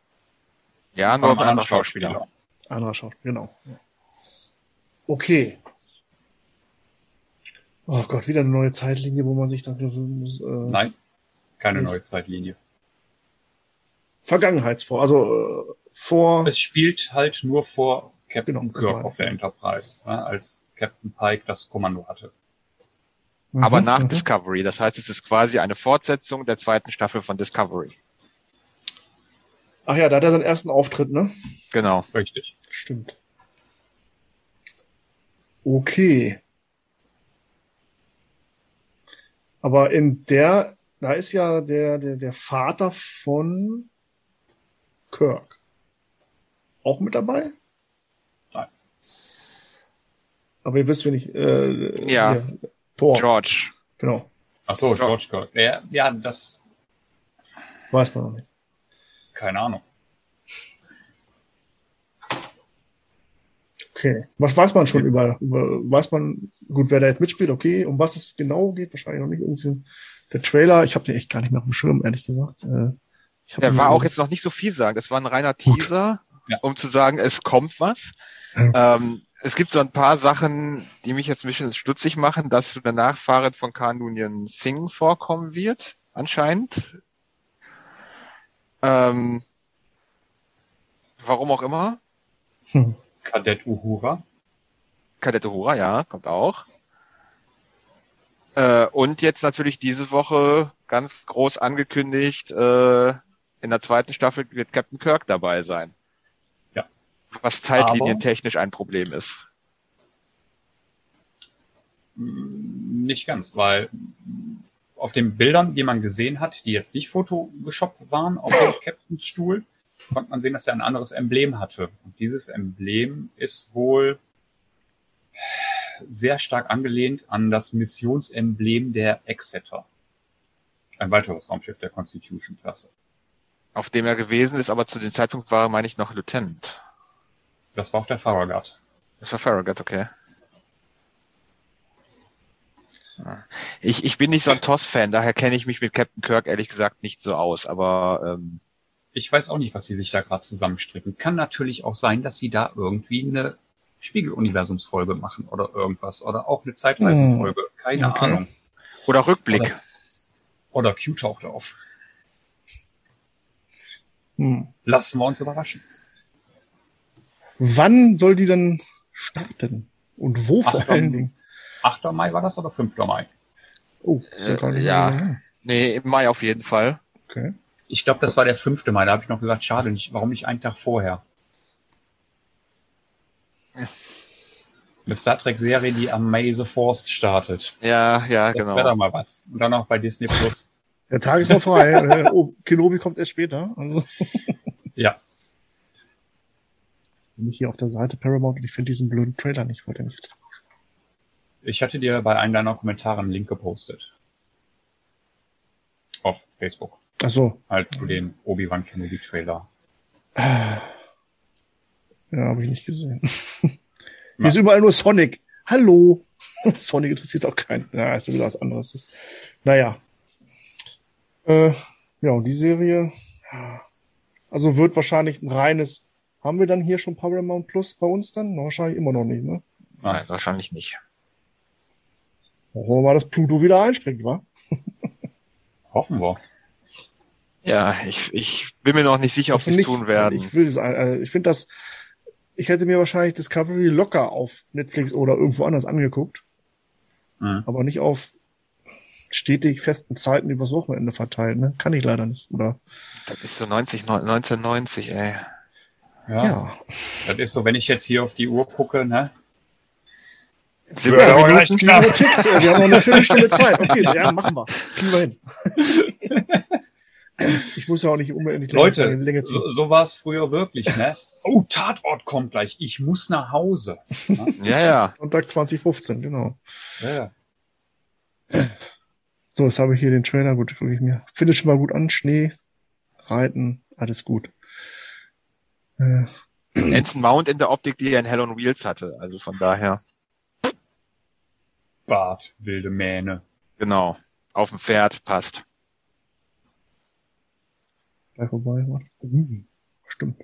Ja, nur ein anderer Schauspieler. Schauspieler. Anderer Schauspieler, genau. Okay. Oh Gott, wieder eine neue Zeitlinie, wo man sich dann. Äh, Nein, keine nicht. neue Zeitlinie. Vergangenheitsvor, also äh, vor. Es spielt halt nur vor Captain genau, Kirk auf der Enterprise, ne, als Captain Pike das Kommando hatte. Mhm, Aber nach mhm. Discovery, das heißt, es ist quasi eine Fortsetzung der zweiten Staffel von Discovery. Ach ja, da hat er seinen ersten Auftritt, ne? Genau. Richtig. Stimmt. Okay. Aber in der, da ist ja der, der, der Vater von Kirk auch mit dabei? Nein. Aber ihr wisst, wenn ich. Äh, ja. Hier, Thor. George. Genau. Ach so, George Kirk. Ja, ja, das. Weiß man noch nicht. Keine Ahnung. Okay. Was weiß man schon über, über, weiß man, gut, wer da jetzt mitspielt, okay, um was es genau geht, wahrscheinlich noch nicht irgendwie. Der Trailer, ich habe den echt gar nicht mehr auf dem Schirm, ehrlich gesagt. Äh, der war auch jetzt noch nicht so viel sagen. Das war ein reiner Teaser ja. um zu sagen, es kommt was. Ähm, es gibt so ein paar Sachen, die mich jetzt ein bisschen stutzig machen, dass der Nachfahre von Khan Noonien Singh vorkommen wird, anscheinend. Ähm, warum auch immer. Hm. Kadett Uhura. Kadett Uhura, ja, kommt auch. Äh, und jetzt natürlich diese Woche ganz groß angekündigt, äh, in der zweiten Staffel wird Captain Kirk dabei sein. Was zeitlinientechnisch ein Problem ist. Nicht ganz, weil auf den Bildern, die man gesehen hat, die jetzt nicht Photoshop waren, auf dem Captains Stuhl, konnte man sehen, dass er ein anderes Emblem hatte. Und dieses Emblem ist wohl sehr stark angelehnt an das Missionsemblem der Exeter. Ein weiteres Raumschiff der Constitution-Klasse. Auf dem er gewesen ist, aber zu dem Zeitpunkt war er, meine ich, noch Lieutenant. Das war auch der Farragut. Das war Farragut, okay. Ich, ich bin nicht so ein TOS-Fan, daher kenne ich mich mit Captain Kirk ehrlich gesagt nicht so aus, aber ähm, ich weiß auch nicht, was sie sich da gerade zusammenstricken. Kann natürlich auch sein, dass sie da irgendwie eine Spiegeluniversumsfolge machen oder irgendwas oder auch eine Zeitreisenfolge. Hm. Keine okay. Ahnung. Oder Rückblick. Oder, oder Q taucht auf. Hm. Lassen wir uns überraschen. Wann soll die denn starten? Und wo vor allen Dingen? 8. Mai war das oder 5. Mai? Oh, äh, ja. Nee, im Mai auf jeden Fall. Okay. Ich glaube, das war der 5. Mai. Da habe ich noch gesagt, schade, nicht, warum nicht einen Tag vorher? Ja. Eine Star Trek Serie, die am May the Force startet. Ja, ja, das genau. Wäre da mal was. Und dann auch bei Disney Plus. Der Tag ist noch frei. Äh, oh, Kenobi kommt erst später. Also. Ja. Bin ich hier auf der Seite Paramount und ich finde diesen blöden Trailer nicht. Wollte nicht jetzt ich hatte dir bei einem deiner Kommentare einen Link gepostet. Auf Facebook. Ach so. Als du den Obi-Wan Kenobi Trailer. Ja, habe ich nicht gesehen. Hier ist überall nur Sonic. Hallo. Sonic interessiert auch keinen. Ja, ist ja wieder was anderes. Naja. Äh, ja, und die Serie, also wird wahrscheinlich ein reines, haben wir dann hier schon Paramount Plus bei uns dann? Wahrscheinlich immer noch nicht, ne? Nein, wahrscheinlich nicht. Hoffen wir mal, dass Pluto wieder einspringt, wa? Hoffen wir. Ja, ich, ich bin mir noch nicht sicher, ob sie es tun werden. Ich will es, also ich finde das, ich hätte mir wahrscheinlich Discovery locker auf Netflix oder irgendwo anders angeguckt. Mhm. Aber nicht auf stetig festen Zeiten übers Wochenende verteilt, ne? Kann ich leider nicht, oder? Das ist so 90, 1990, ey. Ja. ja. Das ist so, wenn ich jetzt hier auf die Uhr gucke, ne? 17 ja, Minuten. Klar. Wir haben noch eine Viertelstunde Zeit. Okay, ja, machen wir. Kriegen wir hin. Ich muss ja auch nicht unbedingt Leute, Länge ziehen. so, so war es früher wirklich, ne? Oh, Tatort kommt gleich. Ich muss nach Hause. ja, ja. Sonntag 2015, genau. Ja, ja. So, jetzt habe ich hier den Trailer. Gut, gucke ich mir. Findet schon mal gut an. Schnee, Reiten, alles gut. Äh. Anson Mount in der Optik, die er in Hell on Wheels hatte. Also von daher. Bart, wilde Mähne. Genau. Auf dem Pferd passt. Vorbei, mhm. Stimmt.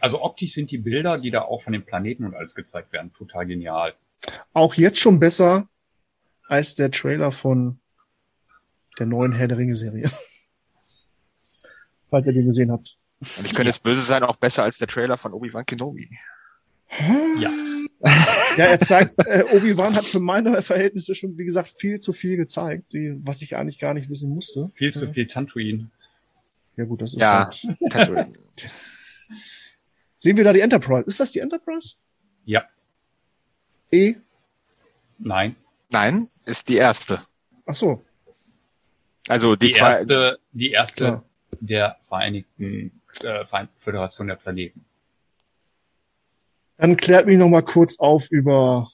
Also optisch sind die Bilder, die da auch von den Planeten und alles gezeigt werden, total genial. Auch jetzt schon besser als der Trailer von der neuen Herr der Ringe Serie. Falls ihr den gesehen habt. Und ich könnte jetzt böse sein, auch besser als der Trailer von Obi-Wan Kenobi. Ja. ja, er zeigt, äh, Obi-Wan hat für meine Verhältnisse schon, wie gesagt, viel zu viel gezeigt, die, was ich eigentlich gar nicht wissen musste. Viel zu viel Tantuin. Ja gut, das ist ja, halt. Tatooine. Sehen wir da die Enterprise? Ist das die Enterprise? Ja. E? Nein. Nein, ist die erste. Ach so. Also die, die erste, die erste Klar. der Vereinigten äh, Föderation der Planeten. Dann klärt mich noch mal kurz auf über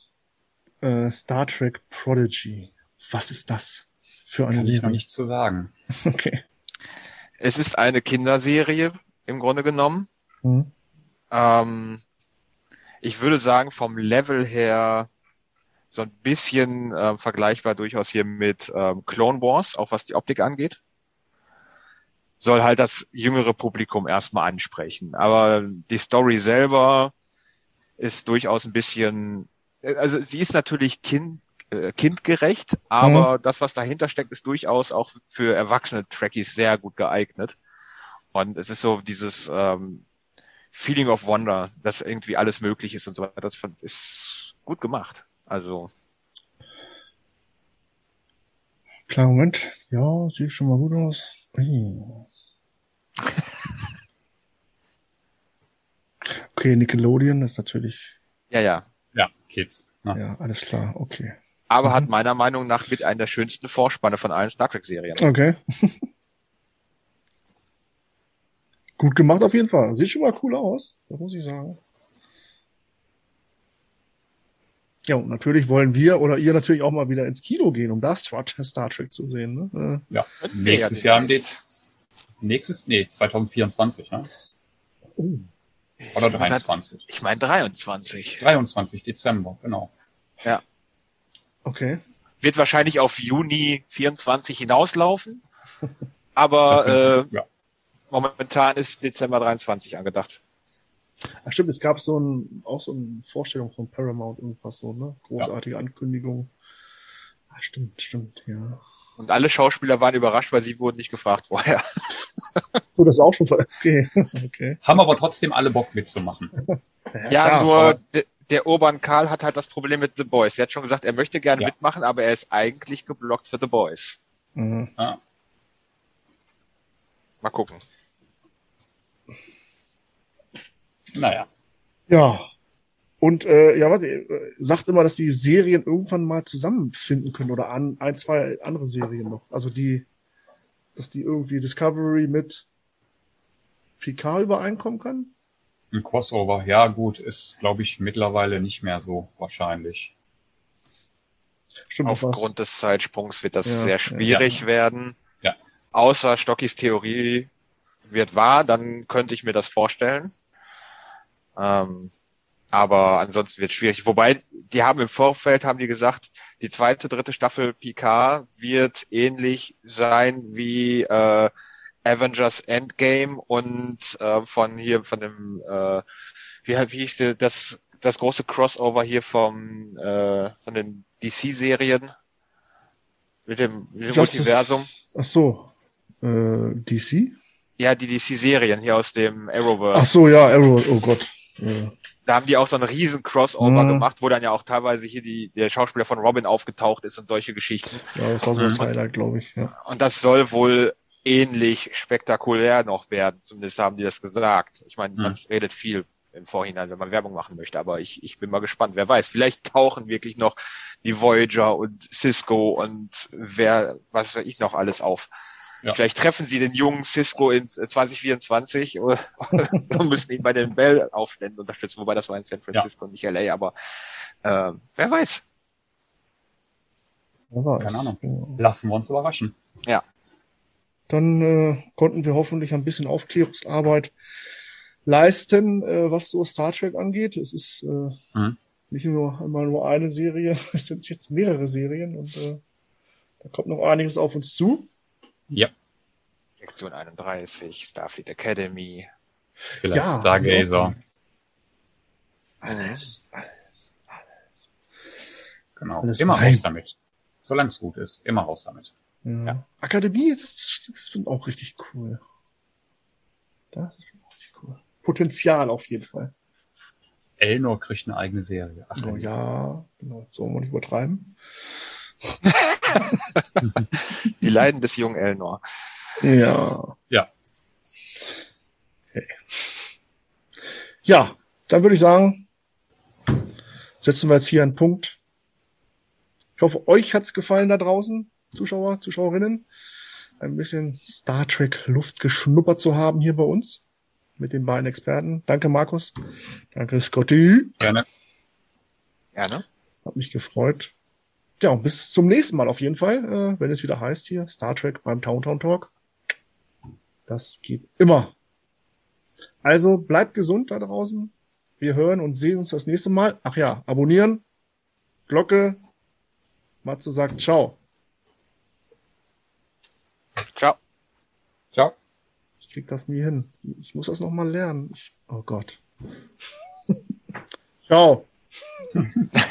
äh, Star Trek Prodigy. Was ist das für eine Kann Serie? Ich noch nichts zu sagen. Okay. Es ist eine Kinderserie im Grunde genommen. Mhm. Ähm, ich würde sagen, vom Level her so ein bisschen äh, vergleichbar durchaus hier mit ähm, Clone Wars, auch was die Optik angeht. Soll halt das jüngere Publikum erstmal ansprechen. Aber die Story selber ist durchaus ein bisschen, also sie ist natürlich kind, äh, kindgerecht, aber mhm. das, was dahinter steckt, ist durchaus auch für erwachsene Trekkies sehr gut geeignet. Und es ist so dieses ähm, Feeling of Wonder, dass irgendwie alles möglich ist und so weiter. Das ist gut gemacht. Also. Klar, Moment. Ja, sieht schon mal gut aus. Okay, Nickelodeon ist natürlich. Ja, ja. Ja, Kids. Ja, ja alles klar, okay. Aber mhm. hat meiner Meinung nach mit einer der schönsten Vorspanne von allen Star Trek Serien. Okay. Gut gemacht auf jeden Fall. Sieht schon mal cool aus, das muss ich sagen. Ja, und natürlich wollen wir oder ihr natürlich auch mal wieder ins Kino gehen, um das Star Trek zu sehen. Ne? Äh, ja, nächstes Jahr im Nächstes, nee, 2024, ne? Oh. Oder 23. Ich meine 23. 23 Dezember, genau. Ja. Okay. Wird wahrscheinlich auf Juni 24 hinauslaufen, aber äh, ja. momentan ist Dezember 23 angedacht. Ach stimmt, es gab so ein, auch so eine Vorstellung von Paramount, irgendwas so, ne? Großartige ja. Ankündigung. Ah, stimmt, stimmt, ja. Und alle Schauspieler waren überrascht, weil sie wurden nicht gefragt vorher. So, das ist auch schon okay. okay. Haben aber trotzdem alle Bock mitzumachen. ja, ja nur der, der Urban Karl hat halt das Problem mit The Boys. Er hat schon gesagt, er möchte gerne ja. mitmachen, aber er ist eigentlich geblockt für The Boys. Mhm. Ah. Mal gucken. Naja. Ja, und äh, ja, was äh, sagt immer, dass die Serien irgendwann mal zusammenfinden können oder an ein, zwei andere Serien noch. Also die, dass die irgendwie Discovery mit Picard übereinkommen kann. Ein Crossover, ja gut, ist glaube ich mittlerweile nicht mehr so wahrscheinlich. Stimmt Aufgrund des Zeitsprungs wird das ja, sehr schwierig ja. werden. Ja. Außer Stockys Theorie wird wahr, dann könnte ich mir das vorstellen. Ähm, aber ansonsten wird es schwierig. Wobei, die haben im Vorfeld, haben die gesagt, die zweite, dritte Staffel Picard wird ähnlich sein wie äh, Avengers Endgame und äh, von hier, von dem, äh, wie, wie hieß der, das, das große Crossover hier vom, äh, von den DC-Serien mit dem, mit dem Multiversum. Ach so, äh, DC? Ja, die DC-Serien hier aus dem Arrowverse. Ach so, ja, Arrow, oh Gott. Ja da haben die auch so einen riesen Crossover mhm. gemacht, wo dann ja auch teilweise hier die, der Schauspieler von Robin aufgetaucht ist und solche Geschichten. Ja, das war so das Highlight, glaube ich. Ja. Und das soll wohl ähnlich spektakulär noch werden, zumindest haben die das gesagt. Ich meine, mhm. man redet viel im Vorhinein, wenn man Werbung machen möchte, aber ich, ich bin mal gespannt, wer weiß. Vielleicht tauchen wirklich noch die Voyager und Cisco und wer, was weiß ich noch alles auf. Ja. Vielleicht treffen sie den jungen Cisco in 2024 und müssen ihn bei den Bell-Aufständen unterstützen, wobei das war in San Francisco, ja. nicht LA, aber äh, wer weiß. Wer weiß. Keine Ahnung. Lassen wir uns überraschen. Ja. Dann äh, konnten wir hoffentlich ein bisschen Aufklärungsarbeit leisten, äh, was so Star Trek angeht. Es ist äh, mhm. nicht nur immer nur eine Serie, es sind jetzt mehrere Serien und äh, da kommt noch einiges auf uns zu. Ja. Sektion 31, Starfleet Academy. Vielleicht ja, Stargazer. Alles, alles, alles. Genau. Alles immer rein. raus damit. Solange es gut ist, immer raus damit. Ja. ja. Akademie, das, das finde auch richtig cool. Das ist richtig cool. Potenzial auf jeden Fall. Elnor kriegt eine eigene Serie. Ach, oh, ja, genau. So wollen wir nicht übertreiben. Die Leiden des jungen Elnor. Ja. Ja. Okay. Ja, dann würde ich sagen, setzen wir jetzt hier einen Punkt. Ich hoffe, euch hat's gefallen da draußen, Zuschauer, Zuschauerinnen. Ein bisschen Star Trek Luft geschnuppert zu haben hier bei uns mit den beiden Experten. Danke, Markus. Danke, Scotty. Gerne. Gerne. Hat mich gefreut ja, bis zum nächsten Mal auf jeden Fall, äh, wenn es wieder heißt hier Star Trek beim Towntown Talk. Das geht immer. Also bleibt gesund da draußen. Wir hören und sehen uns das nächste Mal. Ach ja, abonnieren, Glocke. Matze sagt ciao. Ciao. Ciao. Ich krieg das nie hin. Ich muss das nochmal lernen. Ich, oh Gott. ciao.